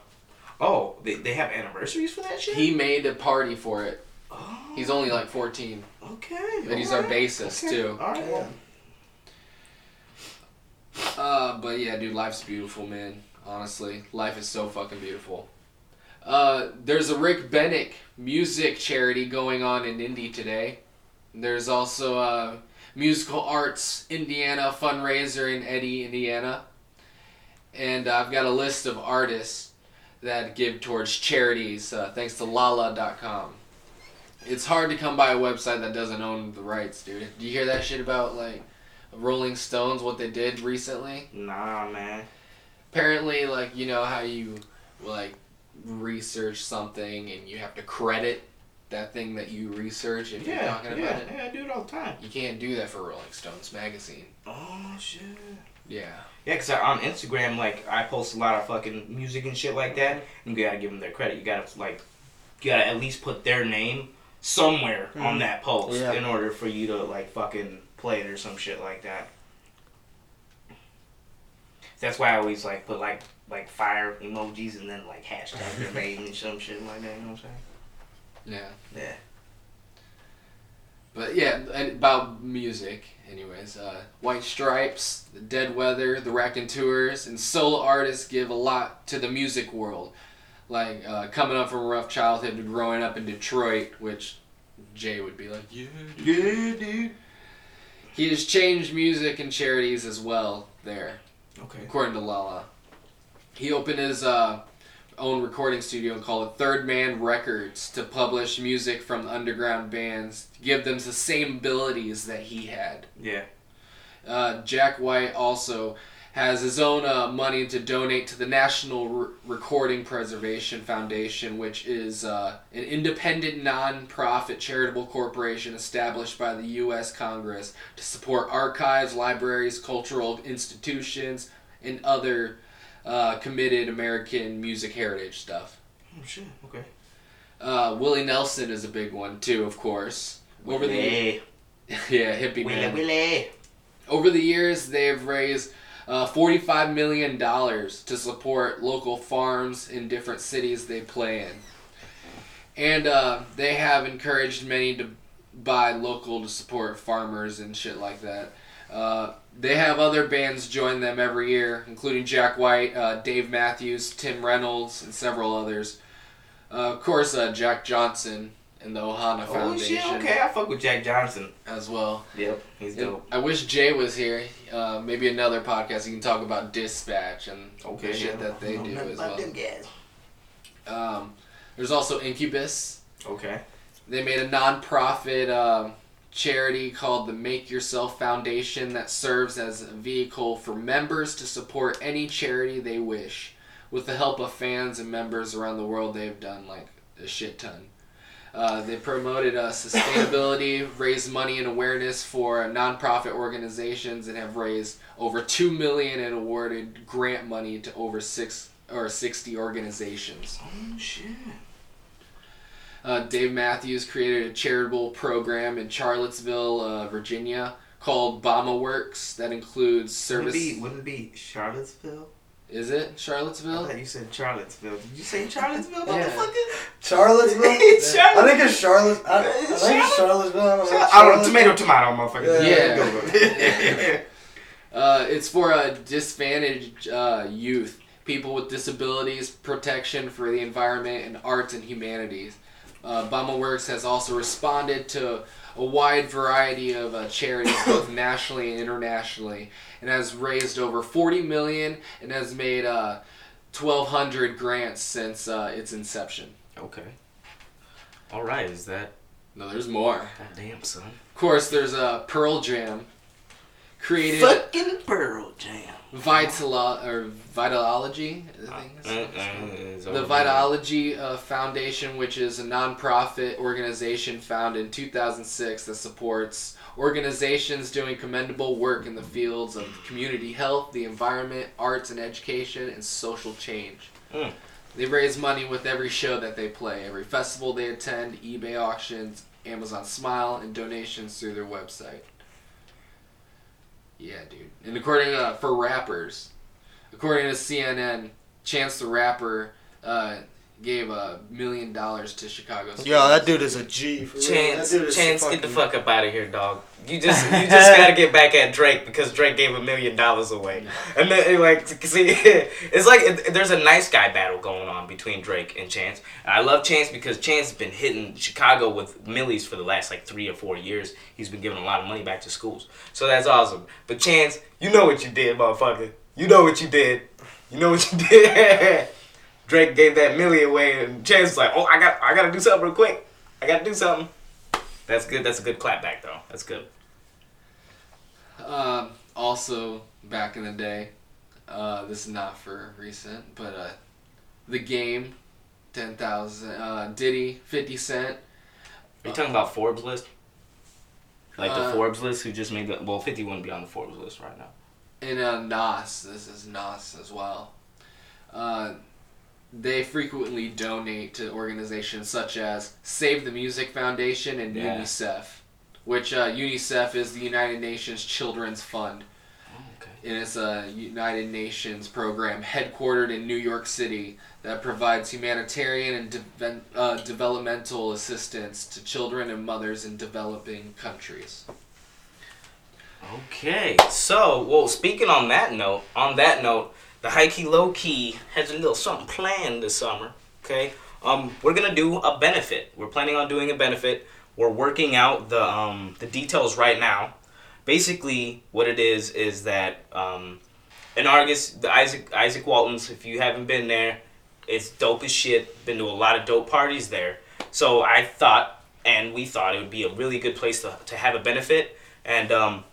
Oh, they, they have anniversaries for that shit? He made a party for it. oh, He's only like 14, okay. And he's our bassist okay, too. All right, well, Uh, but yeah, dude, life's beautiful, man. Honestly, life is so fucking beautiful. Uh, there's a Rick Bennick music charity going on in Indy today. There's also a musical arts Indiana fundraiser in Eddy, Indiana. And I've got a list of artists that give towards charities uh, thanks to lala.com. It's hard to come by a website that doesn't own the rights, dude. Do you hear that shit about like Rolling Stones, what they did recently? nah, man. Apparently, like you know how you like research something and you have to credit that thing that you research if you're Yeah, talking yeah, about it. yeah, I do it all the time. You can't do that for Rolling Stones magazine. Oh, shit. Yeah. Yeah, because on Instagram, like, I post a lot of fucking music and shit like that, and you gotta give them their credit. You gotta, like, you gotta at least put their name somewhere hmm. on that post Yeah. in order for you to like fucking play it or some shit like that. That's why I always like put like like fire emojis and then like hashtag their [LAUGHS] name and some shit like that. You know what I'm saying? Yeah. Yeah. But yeah, about music, anyways. Uh, White Stripes, the Dead Weather, the Raconteurs, and solo artists give a lot to the music world. Like uh, coming up from a rough childhood to growing up in Detroit, which Jay would be like, yeah, dude. Yeah, dude. He has changed music and charities as well there, Okay. according to Lala. He opened his uh, own recording studio called it Third Man Records to publish music from underground bands, to give them the same abilities that he had. Yeah. Uh, Jack White also has his own uh, money to donate to the National Re- Recording Preservation Foundation, which is uh, an independent non-profit charitable corporation established by the U.S. Congress to support archives, libraries, cultural institutions, and other uh, committed American music heritage stuff. Oh shit. Okay. Uh, Willie Nelson is a big one too, of course. Over the Willie. [LAUGHS] yeah hippie Willie. man. Willie. Over the years, they've raised uh, $45 million to support local farms in different cities they play in. And uh, they have encouraged many to buy local to support farmers and shit like that. Uh, they have other bands join them every year, including Jack White, uh, Dave Matthews, Tim Reynolds, and several others. Uh, of course, uh, Jack Johnson and the Ohana Oh Foundation Oh shit. Okay. I fuck with Jack Johnson. as well. Yep. He's And dope. I wish Jay was here. Uh, maybe another podcast you can talk about dispatch and Okay. the shit yeah. that they don't do know as well. them guys. Um, there's also Incubus. Okay. They made a non-profit um, charity called the Make Yourself Foundation that serves as a vehicle for members to support any charity they wish. With the help of fans and members around the world, they've done like a shit ton. Uh, they promoted uh, sustainability, raised money and awareness for nonprofit organizations, and have raised over two million and awarded grant money to over six or sixty organizations. Oh shit. Uh, Dave Matthews created a charitable program in Charlottesville, uh, Virginia, called Bama Works that includes service. Wouldn't it be, wouldn't it be Charlottesville? Is it I Charlottesville? thought you said Charlottesville. Did you say Charlottesville, Yeah. motherfucker? Charlottesville. [LAUGHS] It's I think it's Charlotte. I, I think it's Charlottesville. I don't know. I don't know, tomato, tomato, motherfucker. Yeah. Yeah. [LAUGHS] Uh, it's for uh, disadvantaged uh, youth, people with disabilities, protection for the environment, and arts and humanities. Uh, Bama Works has also responded to a wide variety of uh, charities, [COUGHS] both nationally and internationally, and has raised over 40 million and has made uh, 1,200 grants since uh, its inception. okay. All right. Is that? No, there's more. Goddamn, son. Of course, there's uh, Pearl Jam, created Fucking Pearl Jam. Vitalo or Vitalogy. I think it's- Uh-uh, The Vitalogy uh, Foundation, which is a nonprofit organization founded in 2006 that supports organizations doing commendable work in the fields of community health, the environment, arts and education, and social change. Mm. They raise money with every show that they play, every festival they attend, eBay auctions, Amazon Smile, and donations through their website. Yeah, dude. And according uh, for rappers, according to CNN, Chance the Rapper uh, gave a million dollars to Chicago. Yo, that dude is a G. For real. Chance, That Chance, get the fucking- fuck up out of here, dog. You just, you [LAUGHS] just gotta get back at Drake because Drake gave a million dollars away, and then like, [LAUGHS] see, it's like it, there's a nice guy battle going on between Drake and Chance. And I love Chance because Chance has been hitting Chicago with millies for the last like three or four years. He's been giving a lot of money back to schools, so that's awesome. But Chance, you know what you did, motherfucker. You know what you did. You know what you did. [LAUGHS] Drake gave that millie away, and Chance was like, "Oh, I got, I gotta do something real quick. I gotta do something." That's good. That's a good clapback, though. That's good. Um, also, back in the day, uh, this is not for recent, but uh, the game, ten thousand. Uh, Diddy, Fifty Cent. Are you talking about Forbes list? Like the Uh, Forbes list, who just made the well, fifty wouldn't be on the Forbes list right now. And uh, Nas, this is Nas as well. They frequently donate to organizations such as Save the Music Foundation and Yeah. UNICEF, which uh, UNICEF is the United Nations Children's Fund. Okay. and it's a United Nations program headquartered in New York City that provides humanitarian and de- uh, developmental assistance to children and mothers in developing countries. Okay, so well, speaking on that note, on that note, the high key low key has a little something planned this summer. Okay, um, we're gonna do a benefit. We're planning on doing a benefit. We're working out the um the details right now. Basically, what it is is that um, in Argos, the Izaak Izaak Waltons. If you haven't been there, it's dope as shit. Been to a lot of dope parties there. So I thought, and we thought it would be a really good place to, to have a benefit. And um,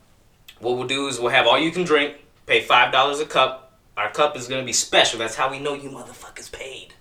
what we'll do is we'll have all you can drink, pay five dollars a cup. Our cup is gonna be special. That's how we know you motherfuckers paid.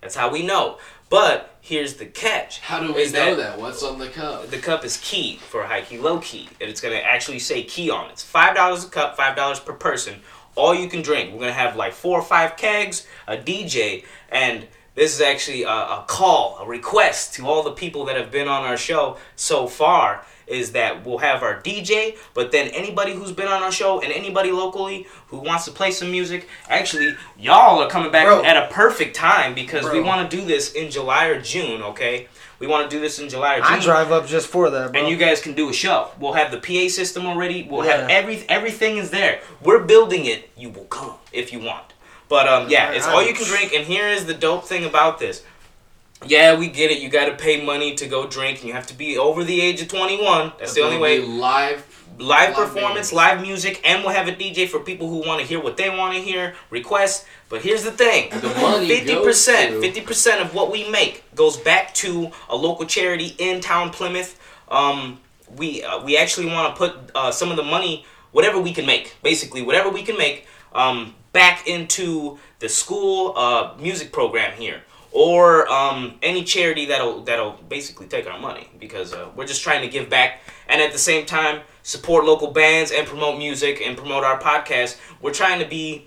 That's how we know. But here's the catch. How do we know that? What's on the cup? The cup is key for high key, low key, and it's gonna actually say key on it. It's five dollars a cup, five dollars per person. All you can drink. We're gonna have like four or five kegs, a DJ, and this is actually a, a call, a request to all the people that have been on our show so far. Is that we'll have our DJ, but then anybody who's been on our show and anybody locally who wants to play some music, actually, y'all are coming back Bro. at a perfect time because we want to do this in July or June, okay? We want to do this in July or June. I drive up just for that, bro. and you guys can do a show. We'll have the PA system already. We'll have every everything is there. We're building it. You will come if you want. But um, yeah, it's all you can drink. And here is the dope thing about this. Yeah, we get it. You got to pay money to go drink, and you have to be over the age of twenty one. That's the only way. Live. Live live performance, live music, and we'll have a DJ for people who want to hear what they want to hear, request. But here's the thing: fifty percent, fifty percent of what we make goes back to a local charity in town Plymouth. Um, we uh, we actually want to put uh, some of the money, whatever we can make, basically whatever we can make, um, back into the school uh, music program here, or um, any charity that'll that'll basically take our money because uh, we're just trying to give back and at the same time support local bands and promote music and promote our podcast. We're trying to be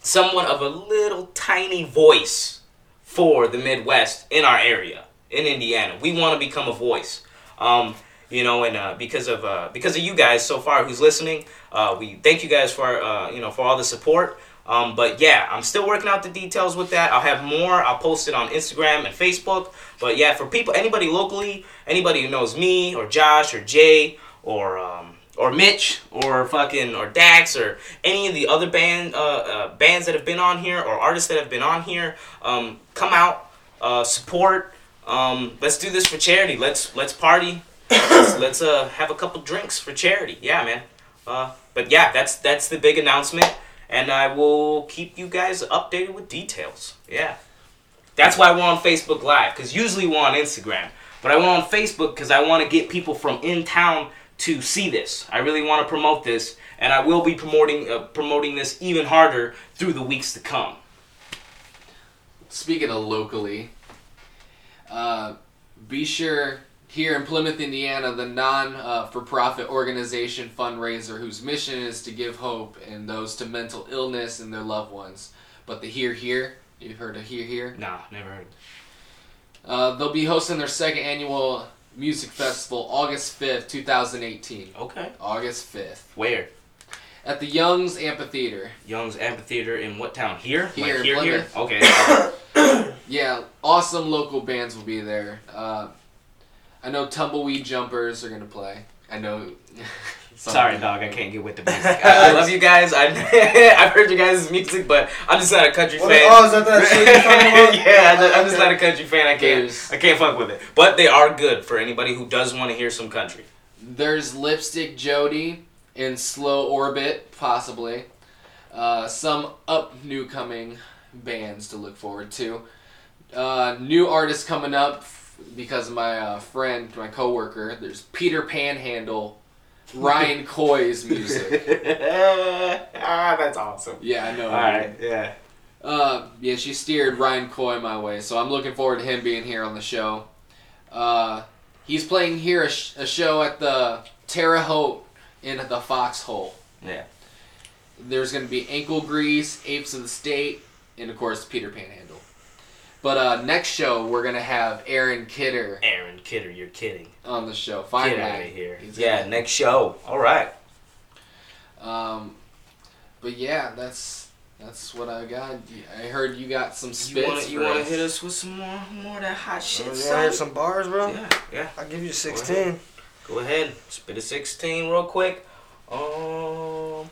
somewhat of a little tiny voice for the Midwest in our area in Indiana. We want to become a voice. Um, you know, and uh, because of uh, because of you guys so far who's listening, uh, we thank you guys for uh, you know for all the support. Um, but yeah, I'm still working out the details with that. I'll have more. I'll post it on Instagram and Facebook. But yeah, for people, anybody locally, anybody who knows me or Josh or Jay or um, or Mitch or fucking or Dax or any of the other band uh, uh, bands that have been on here or artists that have been on here, um, come out, uh, support. Um, let's do this for charity. Let's let's party. let's let's uh, have a couple drinks for charity. Yeah, man. Uh, but yeah, that's that's the big announcement, and I will keep you guys updated with details. Yeah. That's why we're on Facebook Live, because usually we're on Instagram. But I went on Facebook because I want to get people from in town to see this. I really want to promote this, and I will be promoting uh, promoting this even harder through the weeks to come. Speaking of locally, uh, be sure here in Plymouth, Indiana, the non uh, for profit organization fundraiser whose mission is to give hope and those to mental illness and their loved ones. But the Here Here, you've heard of Here Here? Nah, never heard. Uh, they'll be hosting their second annual music festival August 5th, 2018. Okay. August 5th. Where? At the Young's Amphitheater. Young's Amphitheater in what town? Here? Here, Like here, here? Plymouth. Okay. [COUGHS] Yeah, awesome local bands will be there. Uh, I know Tumbleweed Jumpers are gonna play. I know. [LAUGHS] Sorry, dog. I can't get with the [LAUGHS] music. I, I love you guys. I, [LAUGHS] I've heard you guys' music, but I'm just not a country What- fan. oh, is that that shit you're yeah, I'm just- I'm just Okay. not a country fan. I can't. There's- I can't fuck with it. But they are good for anybody who does want to hear some country. There's Lipstick Jody in Slow Orbit, possibly. Uh, some up new coming bands to look forward to. Uh, new artists coming up f- because my uh, friend, my coworker. There's Peter Panhandle, Ryan [LAUGHS] Coy's music. [LAUGHS] ah, that's awesome. Yeah, I know. All right. Yeah. Uh, yeah, she steered Ryan Coy my way, so I'm looking forward to him being here on the show. Uh, he's playing here a, sh- a show at the Terre Haute in the Foxhole. Yeah. There's going to be Ankle Grease, Apes of the State, and of course Peter Panhandle. But uh, next show we're gonna have Aaron Kidder Aaron Kidder, you're kidding. on the show. Finally, Get out of here. He's Yeah, gonna- next show. All right. Um, but yeah, that's that's what I got. I heard you got some spits. You want to you for want to us. hit us with some more more of that hot shit, You want to son? hear some bars, bro? Yeah, yeah. I'll give you 16. Go ahead, spit a 16 real quick. Um,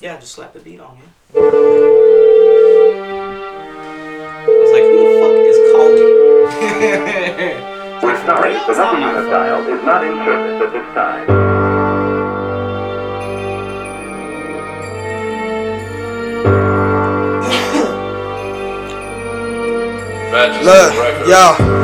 yeah, just slap the beat on here. [LAUGHS] We're sorry, the number you have dialed is not in service at this time. Look, yo.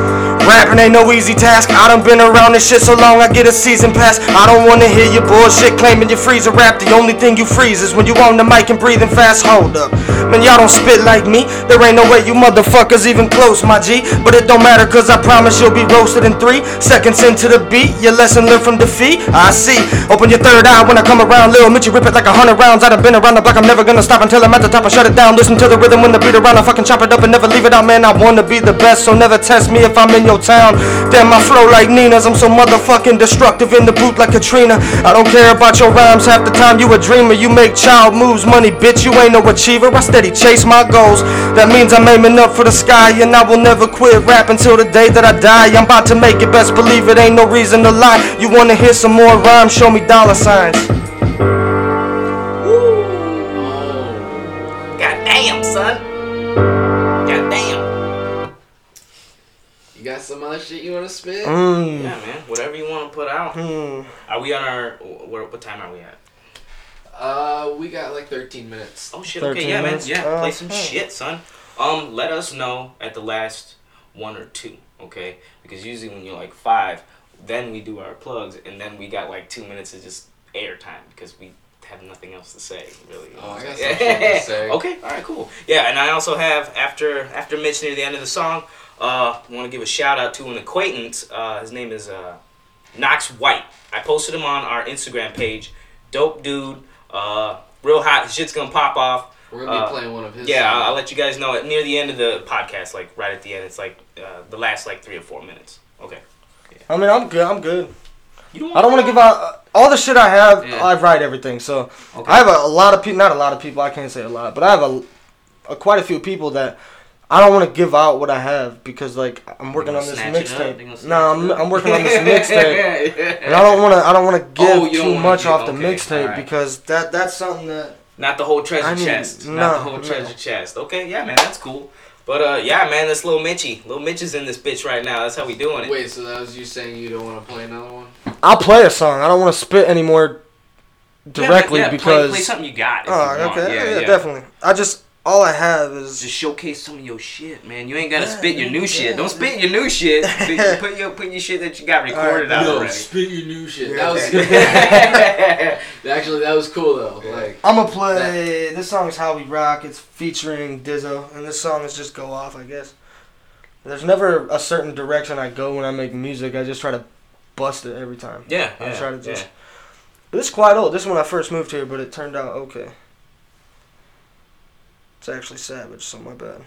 Rapping ain't no easy task. I done been around this shit so long, I get a season pass. I don't wanna hear your bullshit claiming you freeze a rap. The only thing you freeze is when you on the mic and breathing fast. Hold up. Man, y'all don't spit like me. There ain't no way you motherfuckers even close, my G. But it don't matter, cause I promise you'll be roasted in three seconds into the beat. Your lesson learned from defeat. I see. Open your third eye when I come around. Lil Mitchie rip it like a hundred rounds. I done been around the block, I'm never gonna stop until I'm at the top. I shut it down. Listen to the rhythm when the beat around. I fucking chop it up and never leave it out, man. I wanna be the best, so never test me if I'm in your town. Damn, my flow like Nina's. I'm so motherfucking destructive in the booth like Katrina. I don't care about your rhymes half the time. You a dreamer. You make child moves, money, bitch. You ain't no achiever. I steady chase my goals. That means I'm aiming up for the sky, and I will never quit rap until the day that I die. I'm about to make it. Best believe it. Ain't no reason to lie. You wanna hear some more rhymes? Show me dollar signs. Got shit you want to spit? Mmm. Yeah, man. Whatever you want to put out. Hmm. Are we on our? What, what time are we at? Uh, we got like 13 minutes. Oh shit. Okay. Yeah, man. Yeah. Uh, play some shit, son. Um, let us know at the last one or two. Okay. Because usually when you're like five, then we do our plugs, and then we got like two minutes of just air time because we have nothing else to say, really. Oh, I got [LAUGHS] some shit to say. Okay, all right, cool. Yeah, and I also have after after Mitch near the end of the song, uh, want to give a shout out to an acquaintance. Uh, his name is uh, Knox White. I posted him on our Instagram page. Dope dude, uh, real hot. His shit's gonna pop off. We're gonna be Uh, playing one of his. Yeah, I'll, I'll let you guys know it near the end of the podcast, like right at the end. It's like uh, the last like three or four minutes. Okay. I mean, I'm good. I'm good. You don't I don't want to give out uh, all the shit I have. Yeah. I write everything, so Okay. I have a, a lot of people. Not a lot of people. I can't say a lot, but I have a, a quite a few people that I don't want to give out what I have because like I'm working on this snatch it up? They gonna mixtape. No, I'm. I'm working on this mixtape, [LAUGHS] and I don't want to. I don't want to Oh, give you don't too much give- off the okay, mixtape alright. because that that's something that Not the whole treasure I need- chest. Not the whole no. treasure chest. Okay, yeah, man, that's cool. But uh, yeah, man, this little Mitchy, little Mitch is in this bitch right now. That's how we doing it. Wait, so that was you saying you don't want to play another one? I'll play a song. I don't want to spit anymore Yeah, directly yeah, play- because. play, something you got. Oh, you want. okay, yeah, yeah, yeah, definitely. I just all I have is Just showcase some of your shit, man. You ain't gotta spit your new shit. Don't spit your new shit. Put your put your shit that you got recorded out Yo, already. spit your new shit. Yeah. That was good. [LAUGHS] [LAUGHS] actually that was cool though. Like I'm gonna play. This song is How We Rock. It's featuring Dizzle, and this song is just go off, I guess. There's never a certain direction I go when I make music. I just try to bust it every time. yeah, I yeah, try to just. yeah. But it's quite old. This is when I first moved here, but it turned out okay. It's actually Savage, so my bad.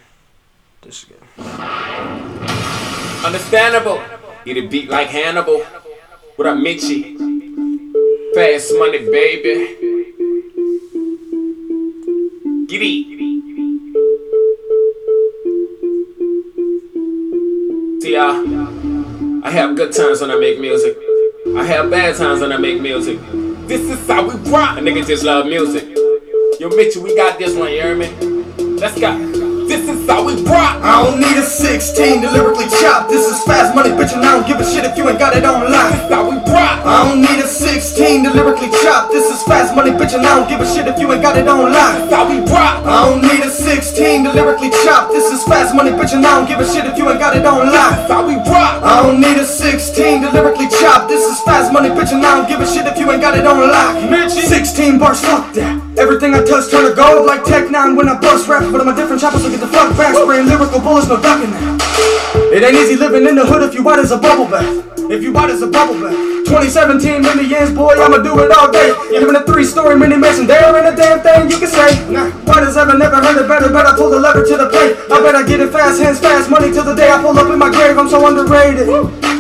This is good. Understandable. Get a beat like Hannibal. What up, Mitchy? Fast money, baby. It. See, uh, I have good times when I make music. I have bad times when I make music. This is how we rock. A nigga just love music. Yo, Mitchy, we got this one, you hear me? Let's go. This is how we rock. I don't need a 16 to lyrically chop. This is fast money, bitch, and I don't give a shit if you ain't got it on lock. 16 lyrically chop. This is fast money, bitch, and I don't give a shit if you ain't got it on lock. How we rock. I don't need a 16 to lyrically chop. This is fast money, bitch, and I don't give a shit if you ain't got it on lock. How we rock. I don't need a 16 to lyrically chop. This is fast money, bitch, and I don't give a shit if you ain't got it on lock. 16 bars, fuck that. Everything I touch turn to gold like Tech 9 when I bust rap. But I'm a different chopper, so get the fuck back. Spraying lyrical bullets, no ducking that. It ain't easy living in the hood if you white as a bubble bath. If you bought as a bubble bath. 2017 millions, boy, I'ma do it all day. Even a three-story mini mansion, there ain't a damn thing you can say. What has ever never heard it better? but I pull the lever to the plate. I bet I get it fast, hands fast, money till the day I pull up in my grave. I'm so underrated.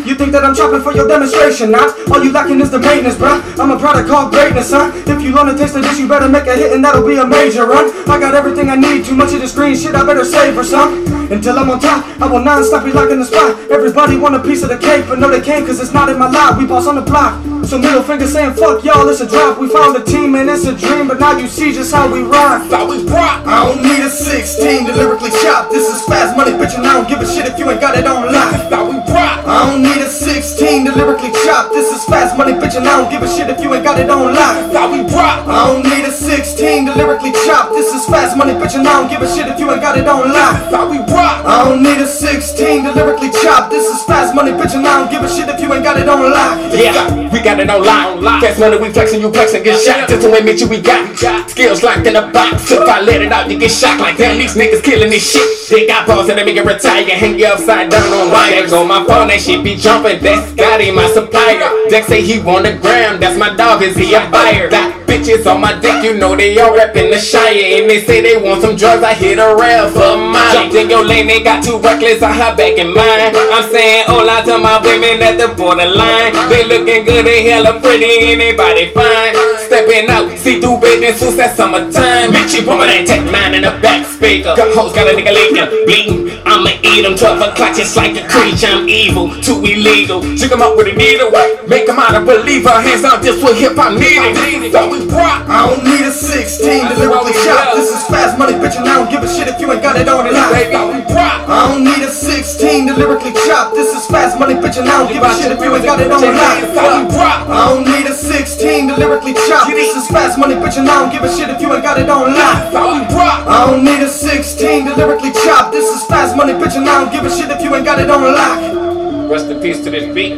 You think that I'm chopping for your demonstration, nah? All you lacking is the maintenance, bruh. I'm a product called greatness, huh? If you wanna taste of this, you better make a hit and that'll be a major run. I got everything I need, too much of this green shit, I better save for some. Until I'm on top, I will non-stop be locking the spot. Everybody want a piece of the cake, but no they can't cause it's not in my lot. We boss on the block. So middle finger saying fuck y'all, it's a drop. We found a team and it's a dream, but now you see just how we rock. Thought we rock. I don't need a 16 to lyrically chop. This is fast money, bitch, and I don't give a shit if you ain't got it on lock. Thought we rock. I don't need a 16 to lyrically chop. This is fast money, bitch, and I don't give a shit if you ain't got it on lock. Thought we rock. I don't need a 16 to lyrically chop. This is fast money, bitch, and I don't give a shit if you ain't got it on lock. Thought we rock. I don't need a 16 to lyrically chop. This is fast money, bitch, and I don't give a shit if you ain't got it on lock. Yeah, we got it on lock. Fast money, we flexing, you flexing, get shot. Just to admit you, we got skills locked in a box. If I let it out, you get shocked like damn, these niggas killing this shit. They got balls and they make it retire, hang you upside down on wires. On my phone, that shit be jumping. That's Scotty, my supplier. Dex say he want the gram, that's my dog, is he a buyer? Got bitches on my dick, you know they all reppin' the Shire. And they say they want some drugs, I hit a rail for mine. Jumped in your lane, they got too reckless, I hop back in mine. I'm saying hola to my women at the borderline. They looking good, they hella pretty, and they body fine. Stepping out, see through bathing suits, that summertime. Bitch, you woman ain't take mine in the back speaker. Got hoes, got a nigga leaking, bleeding. I'ma eat them, 12 o'clock, just like a creature. I'm evil, too illegal. Chick 'em up with a needle, make 'em out a believer. Hands down, just what hip hop needed. Thought we rock. I don't need a 16 to lyrically chop. This is fast money, bitch, and I don't give a shit if you ain't got it on lock. Thought we rock. I don't need a 16 to lyrically chop. This is fast money, bitch, and I don't give a shit if you ain't got it on we rock. I don't need a 16 to lyrically chop. This is fast money, bitch, and I don't give a shit if you ain't got it on lock. Thought. I don't need a 16 to lyrically chop. This is fast money, bitch, and I don't give a shit if you ain't got it on lock. Rest in peace to this beat.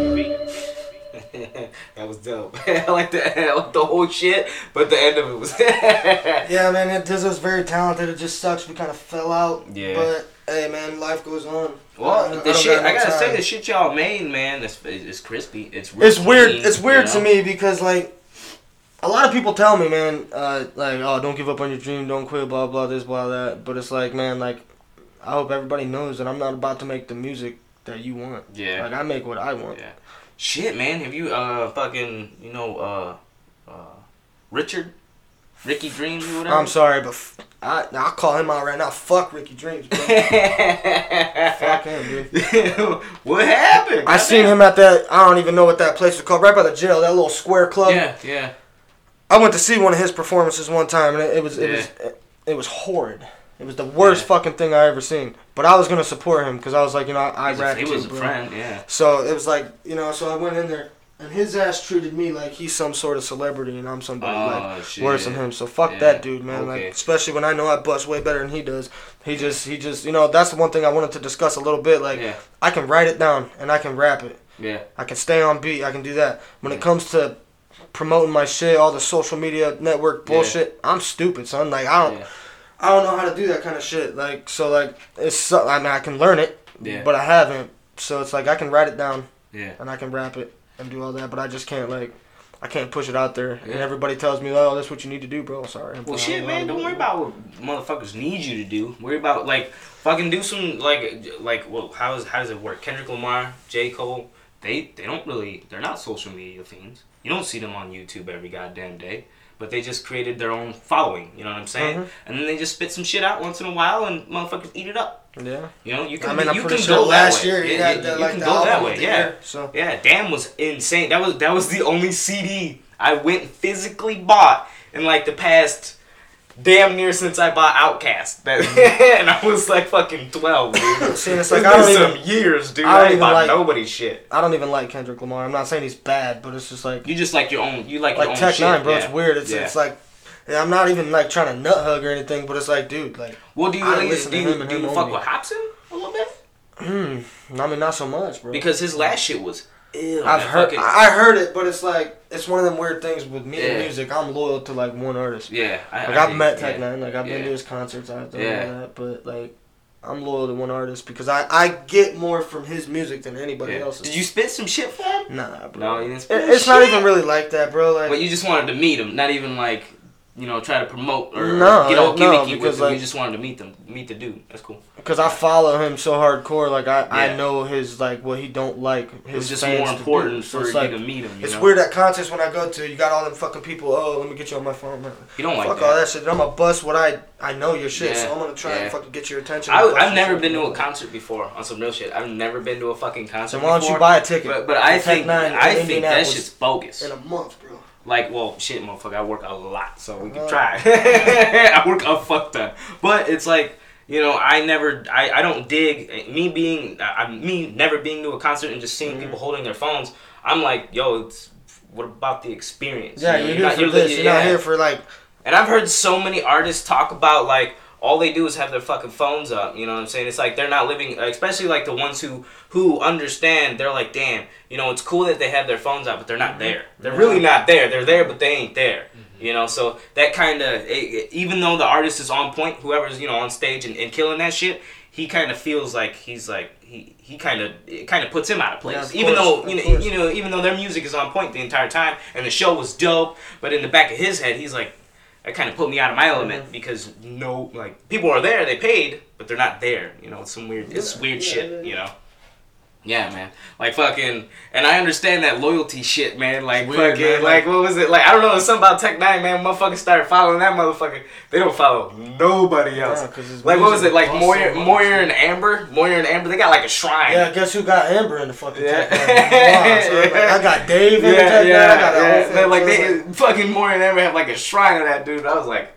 [LAUGHS] that was dope. [LAUGHS] I like the [LAUGHS] I like the whole shit, but the end of it was. Yeah, man, it, Dizzle's very talented. It just sucks we kind of fell out. Yeah. But hey, man, life goes on. well, I the don't shit got no I gotta say, time. the shit y'all made, man, it's, it's crispy. It's It's weird. clean, It's weird you to me because like a lot of people tell me, man, uh, like, oh, don't give up on your dream, don't quit, blah blah this, blah that. But it's like, man, like, I hope everybody knows that I'm not about to make the music that you want. Yeah. Like I make what I want. Yeah. Shit, man, have you uh fucking you know uh uh Richard, Ricky Dreams or whatever? I'm sorry, but f- I I'll call him out right now. Fuck Ricky Dreams, bro. [LAUGHS] Fuck him, dude. [LAUGHS] what happened? I seen him at that. I don't even know what that place is called. Right by the jail, that little square club. Yeah, yeah. I went to see one of his performances one time, and it, it was it was it, it was horrid. It was the worst Yeah. fucking thing I ever seen. But I was gonna support him because I was like, you know, I, I rap he was a bro. friend, yeah. So it was like, you know, so I went in there, and his ass treated me like he's some sort of celebrity, and I'm somebody Oh, like shit. worse than him. So fuck Yeah, that dude, man. okay. Like especially when I know I bust way better than he does. He just he just you know that's the one thing I wanted to discuss a little bit. Like Yeah. I can write it down and I can rap it. Yeah. I can stay on beat. I can do that. When it comes to promoting my shit, all the social media network Yeah. bullshit, I'm stupid, son. Like I don't, Yeah. I don't know how to do that kind of shit. Like so, like it's. I mean, I can learn it, Yeah. but I haven't. So it's like I can write it down Yeah. and I can rap it and do all that, but I just can't like. I can't push it out there, and everybody tells me, "Oh, that's what you need to do, bro." Sorry. I'm Well, shit, man. Don't worry about what motherfuckers need you to do. Worry about like fucking do some like like well how is how does it work? Kendrick Lamar, J Cole, they they don't really they're not social media fiends. You don't see them on YouTube every goddamn day. But they just created their own following. You know what I'm saying? Mhm. And then they just spit some shit out once in a while, and motherfuckers eat it up. Yeah. You know, you can I mean, I'm you pretty can sure go last year he Yeah, the, you like can go that way. Yeah. year, so Yeah, Damn was insane. That was that was the only CD I went physically bought in like the past damn near since I bought OutKast. That, [LAUGHS] [LAUGHS] and I was like fucking twelve, dude. See, and it's It's like been I don't some even. years, dude. I I, don't ain't even bought like- nobody's shit. I don't even like Kendrick Lamar. I'm not saying he's bad, but it's just like You just like your own. You like, your like own Tech shit. Nine, bro. yeah. It's weird. It's yeah. it's like and I'm not even like trying to nut hug or anything, but it's like, dude, like, Well, do you I really, listen do to you, him and do you fuck with Hopsin a little bit? hmm. I mean, not so much, bro. Because his last shit was. Ew, I've heard, fucking- I heard it, but it's like it's one of them weird things with me Yeah. and music. I'm loyal to like one artist. yeah, I, Like I I've think- met yeah. Tech N9ne, like I've been to his concerts, I've done Yeah. all that, but like I'm loyal to one artist because I I get more from his music than anybody Yeah. else's. Did you spit some shit for him? Nah, bro. No, you didn't. It- spill it's not even really like that, bro. Like, But you just wanted to meet him, not even like, you know, try to promote or No, get all no, gimmicky with because, him. you just wanted to meet them, meet the dude. That's cool. Cause I follow him so hardcore, like I, Yeah. I know his like what he don't like. His It was just more important So for it's you like, to meet him. You It's know? weird at concerts when I go to, you got all them fucking people. Oh, let me get you on my phone. Man. You don't like Fuck that. all that shit. I'm gonna bust what I I know your shit, Yeah, so I'm gonna try yeah. and fucking get your attention. I, I've your never shit. been to a concert before on some real shit. I've never been to a fucking concert. So why don't before, you buy a ticket? But, but I think Nine I think that shit's bogus. in a month, bro. Like, well, shit, motherfucker, I work a lot, so we can Uh. try. [LAUGHS] I work a fuck ton, but it's like, you know, I never, I, I don't dig me being, I, me never being to a concert and just Mm-hmm. seeing people holding their phones. I'm like, yo, it's what about the experience? Yeah, You know, you're here not- for this. You're not here for like. And I've heard so many artists talk about like all they do is have their fucking phones up. You know what I'm saying? It's like they're not living, especially like the ones who who understand. They're like, damn, you know, it's cool that they have their phones out, but they're not mm-hmm. there. They're really not there. They're there, but they ain't there. Mm-hmm. You know, so that kind of, even though the artist is on point, whoever's you know on stage and, and killing that shit, he kind of feels like he's like he he kind of it kind of puts him out of place. Yeah, of even course, though you know course. you know even though their music is on point the entire time and the show was dope, but in the back of his head, he's like that kind of put me out of my element Mm-hmm. because no like people are there they paid but they're not there you know it's some weird it's weird shit you know yeah man. Like fucking and I understand that loyalty shit man. Like weird, fucking man, like like- what was it? Like I don't know. It's something about Tech N9ne man. Motherfuckers started following that motherfucker. They don't follow nobody else. Yeah, 'cause his like what was it? Like busts Moyer so. Moyer and Amber? Moyer and Amber? They got like a shrine. Yeah, guess who got Amber in the fucking Yeah. Tech N9ne? Wow, [LAUGHS] like, I got Dave in the yeah, Tech yeah, Nine. I got the yeah. whole like they fucking more and Amber have like a shrine of that dude. I was like,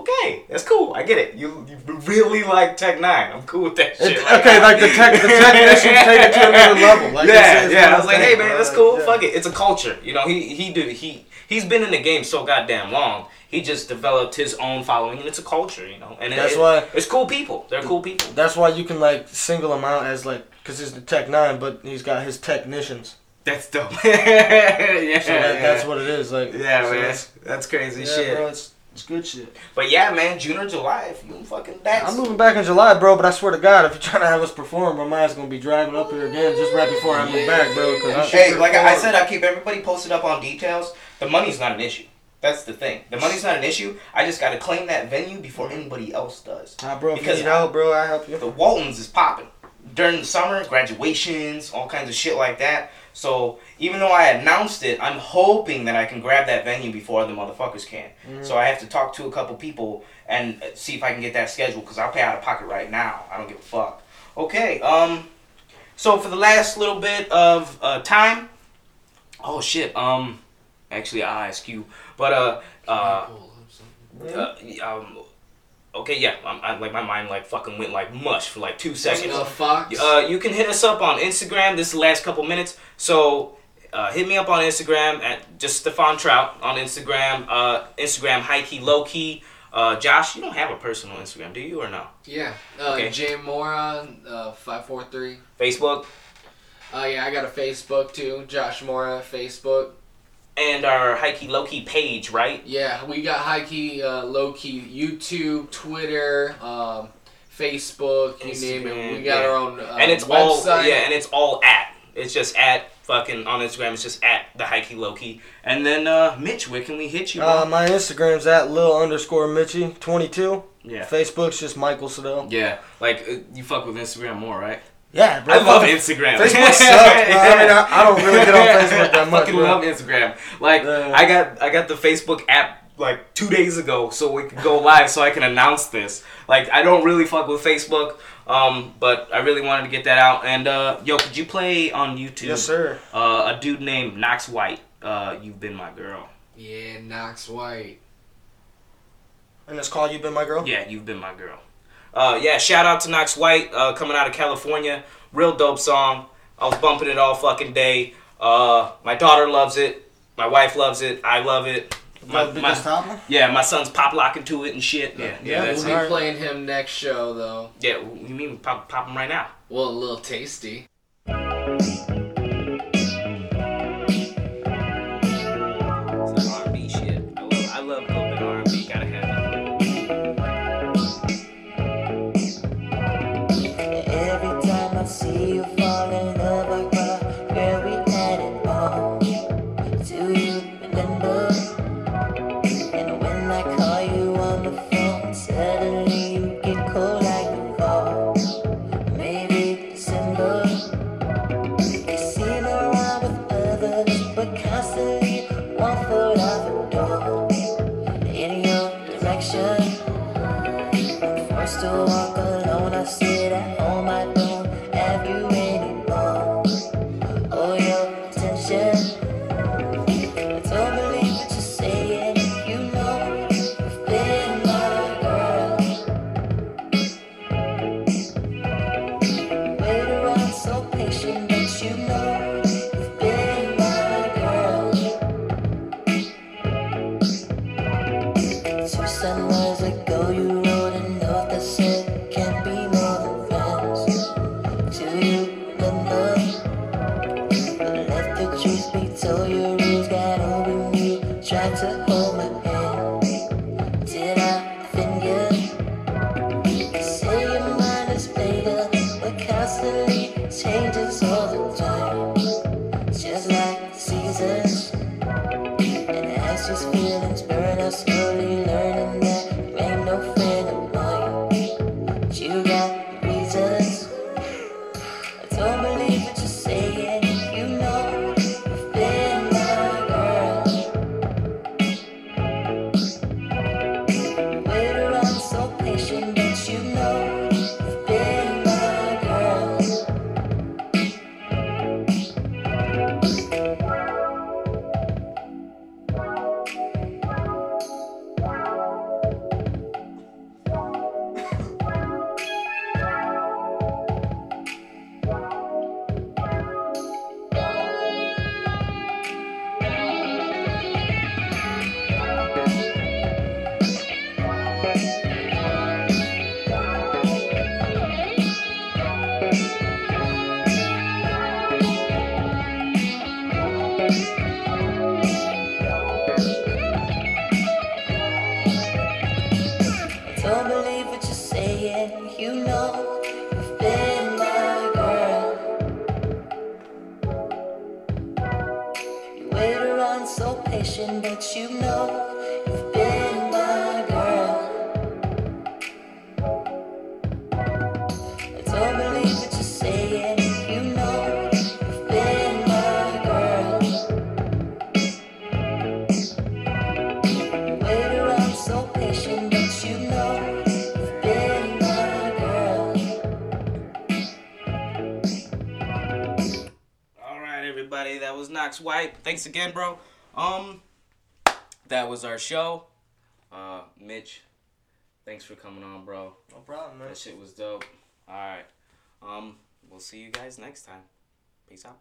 okay, that's cool. I get it. You you really like Tech N9ne. I'm cool with that shit. It- okay, like the tech, the technicians [LAUGHS] take it to another level. Like yeah, it's- it's yeah. I was like, hey man, that's cool. yeah. Fuck it. It's a culture. You know, he he do he he's been in the game so goddamn long. He just developed his own following, and it's a culture. You know, and That's it, why- it's cool people. They're cool people. That's why you can like single him out as like, cause he's the Tech N9ne, but he's got his technicians. That's dope. [LAUGHS] yeah, So that, yeah. that's what it is. Like, Yeah, so man. that's- That's crazy Yeah, shit. bro, it's, it's good shit. But yeah, man, June or July, if you fucking dance. I'm moving back in July, bro. But I swear to God, if you're trying to have us perform, my mind's gonna be driving up here again just right before I move back, bro. Cause I, Hey, like I said, I keep everybody posted up on details. The money's not an issue. That's the thing. The money's not an issue. I just got to claim that venue before anybody else does. Nah, bro, if you Because need help, bro, I help you. The Waltons is popping during the summer, graduations, all kinds of shit like that. So even though I announced it, I'm hoping that I can grab that venue before other motherfuckers can. So I have to talk to a couple people and see if I can get that scheduled because I'll pay out of pocket right now. I don't give a fuck. Okay. Um. So for the last little bit of uh, time. Oh shit. Um. Actually, I'll ask you. But uh. Uh. uh um. Okay. Yeah. I'm, I, like my mind like fucking went like mush for like two seconds. The Fox. Uh, you can hit us up on Instagram. This last couple minutes. So uh, hit me up on Instagram at just Stefan Trout on Instagram. Uh, Instagram high key low key. Uh, Josh, you don't have a personal Instagram, do you or no? yeah. Uh, Okay. Jay Mora, uh, five four three. Facebook Uh, yeah, I got a Facebook too. Josh Mora, Facebook. And our high key low key page, right? Yeah, we got high key, uh, low key, YouTube, Twitter, um, Facebook, you name it. We got yeah. our own uh, and it's website. all yeah, and it's all at. It's just at fucking on Instagram. It's just at the high key low key. And then uh, Mitch, where can we hit you? Uh, my Instagram's at lil underscore Mitchie twenty two. yeah. Facebook's just Michael Sedell. Yeah, like uh, you fuck with Instagram more, right? Yeah, bro. I love Instagram. Facebook [LAUGHS] sucks, bro. I mean, I, I don't really get on Facebook that I much, fucking bro. love Instagram. Like Yeah. I got I got the Facebook app like two days ago, so we could go live, so I can announce this. Like I don't really fuck with Facebook, um, but I really wanted to get that out. And uh, yo, could you play on YouTube? Yes, sir. Uh, a dude named Knox White. Uh, you've been my girl. Yeah, Knox White. And it's called You've Been My Girl." Yeah, you've been my girl. Uh, yeah, shout out to Knox White, uh, coming out of California. Real dope song. I was bumping it all fucking day. Uh, my daughter loves it. My wife loves it. I love it. My, My, my, yeah, my son's pop locking to it and shit. Yeah, yeah, Yeah, We'll be playing him next show though. Yeah, you mean pop, pop him right now? Well, a little tasty. Max White. Thanks again, bro. Um, that was our show. Uh, Mitch, thanks for coming on, bro. No problem, man. That shit was dope. All right. Um, we'll see you guys next time. Peace out.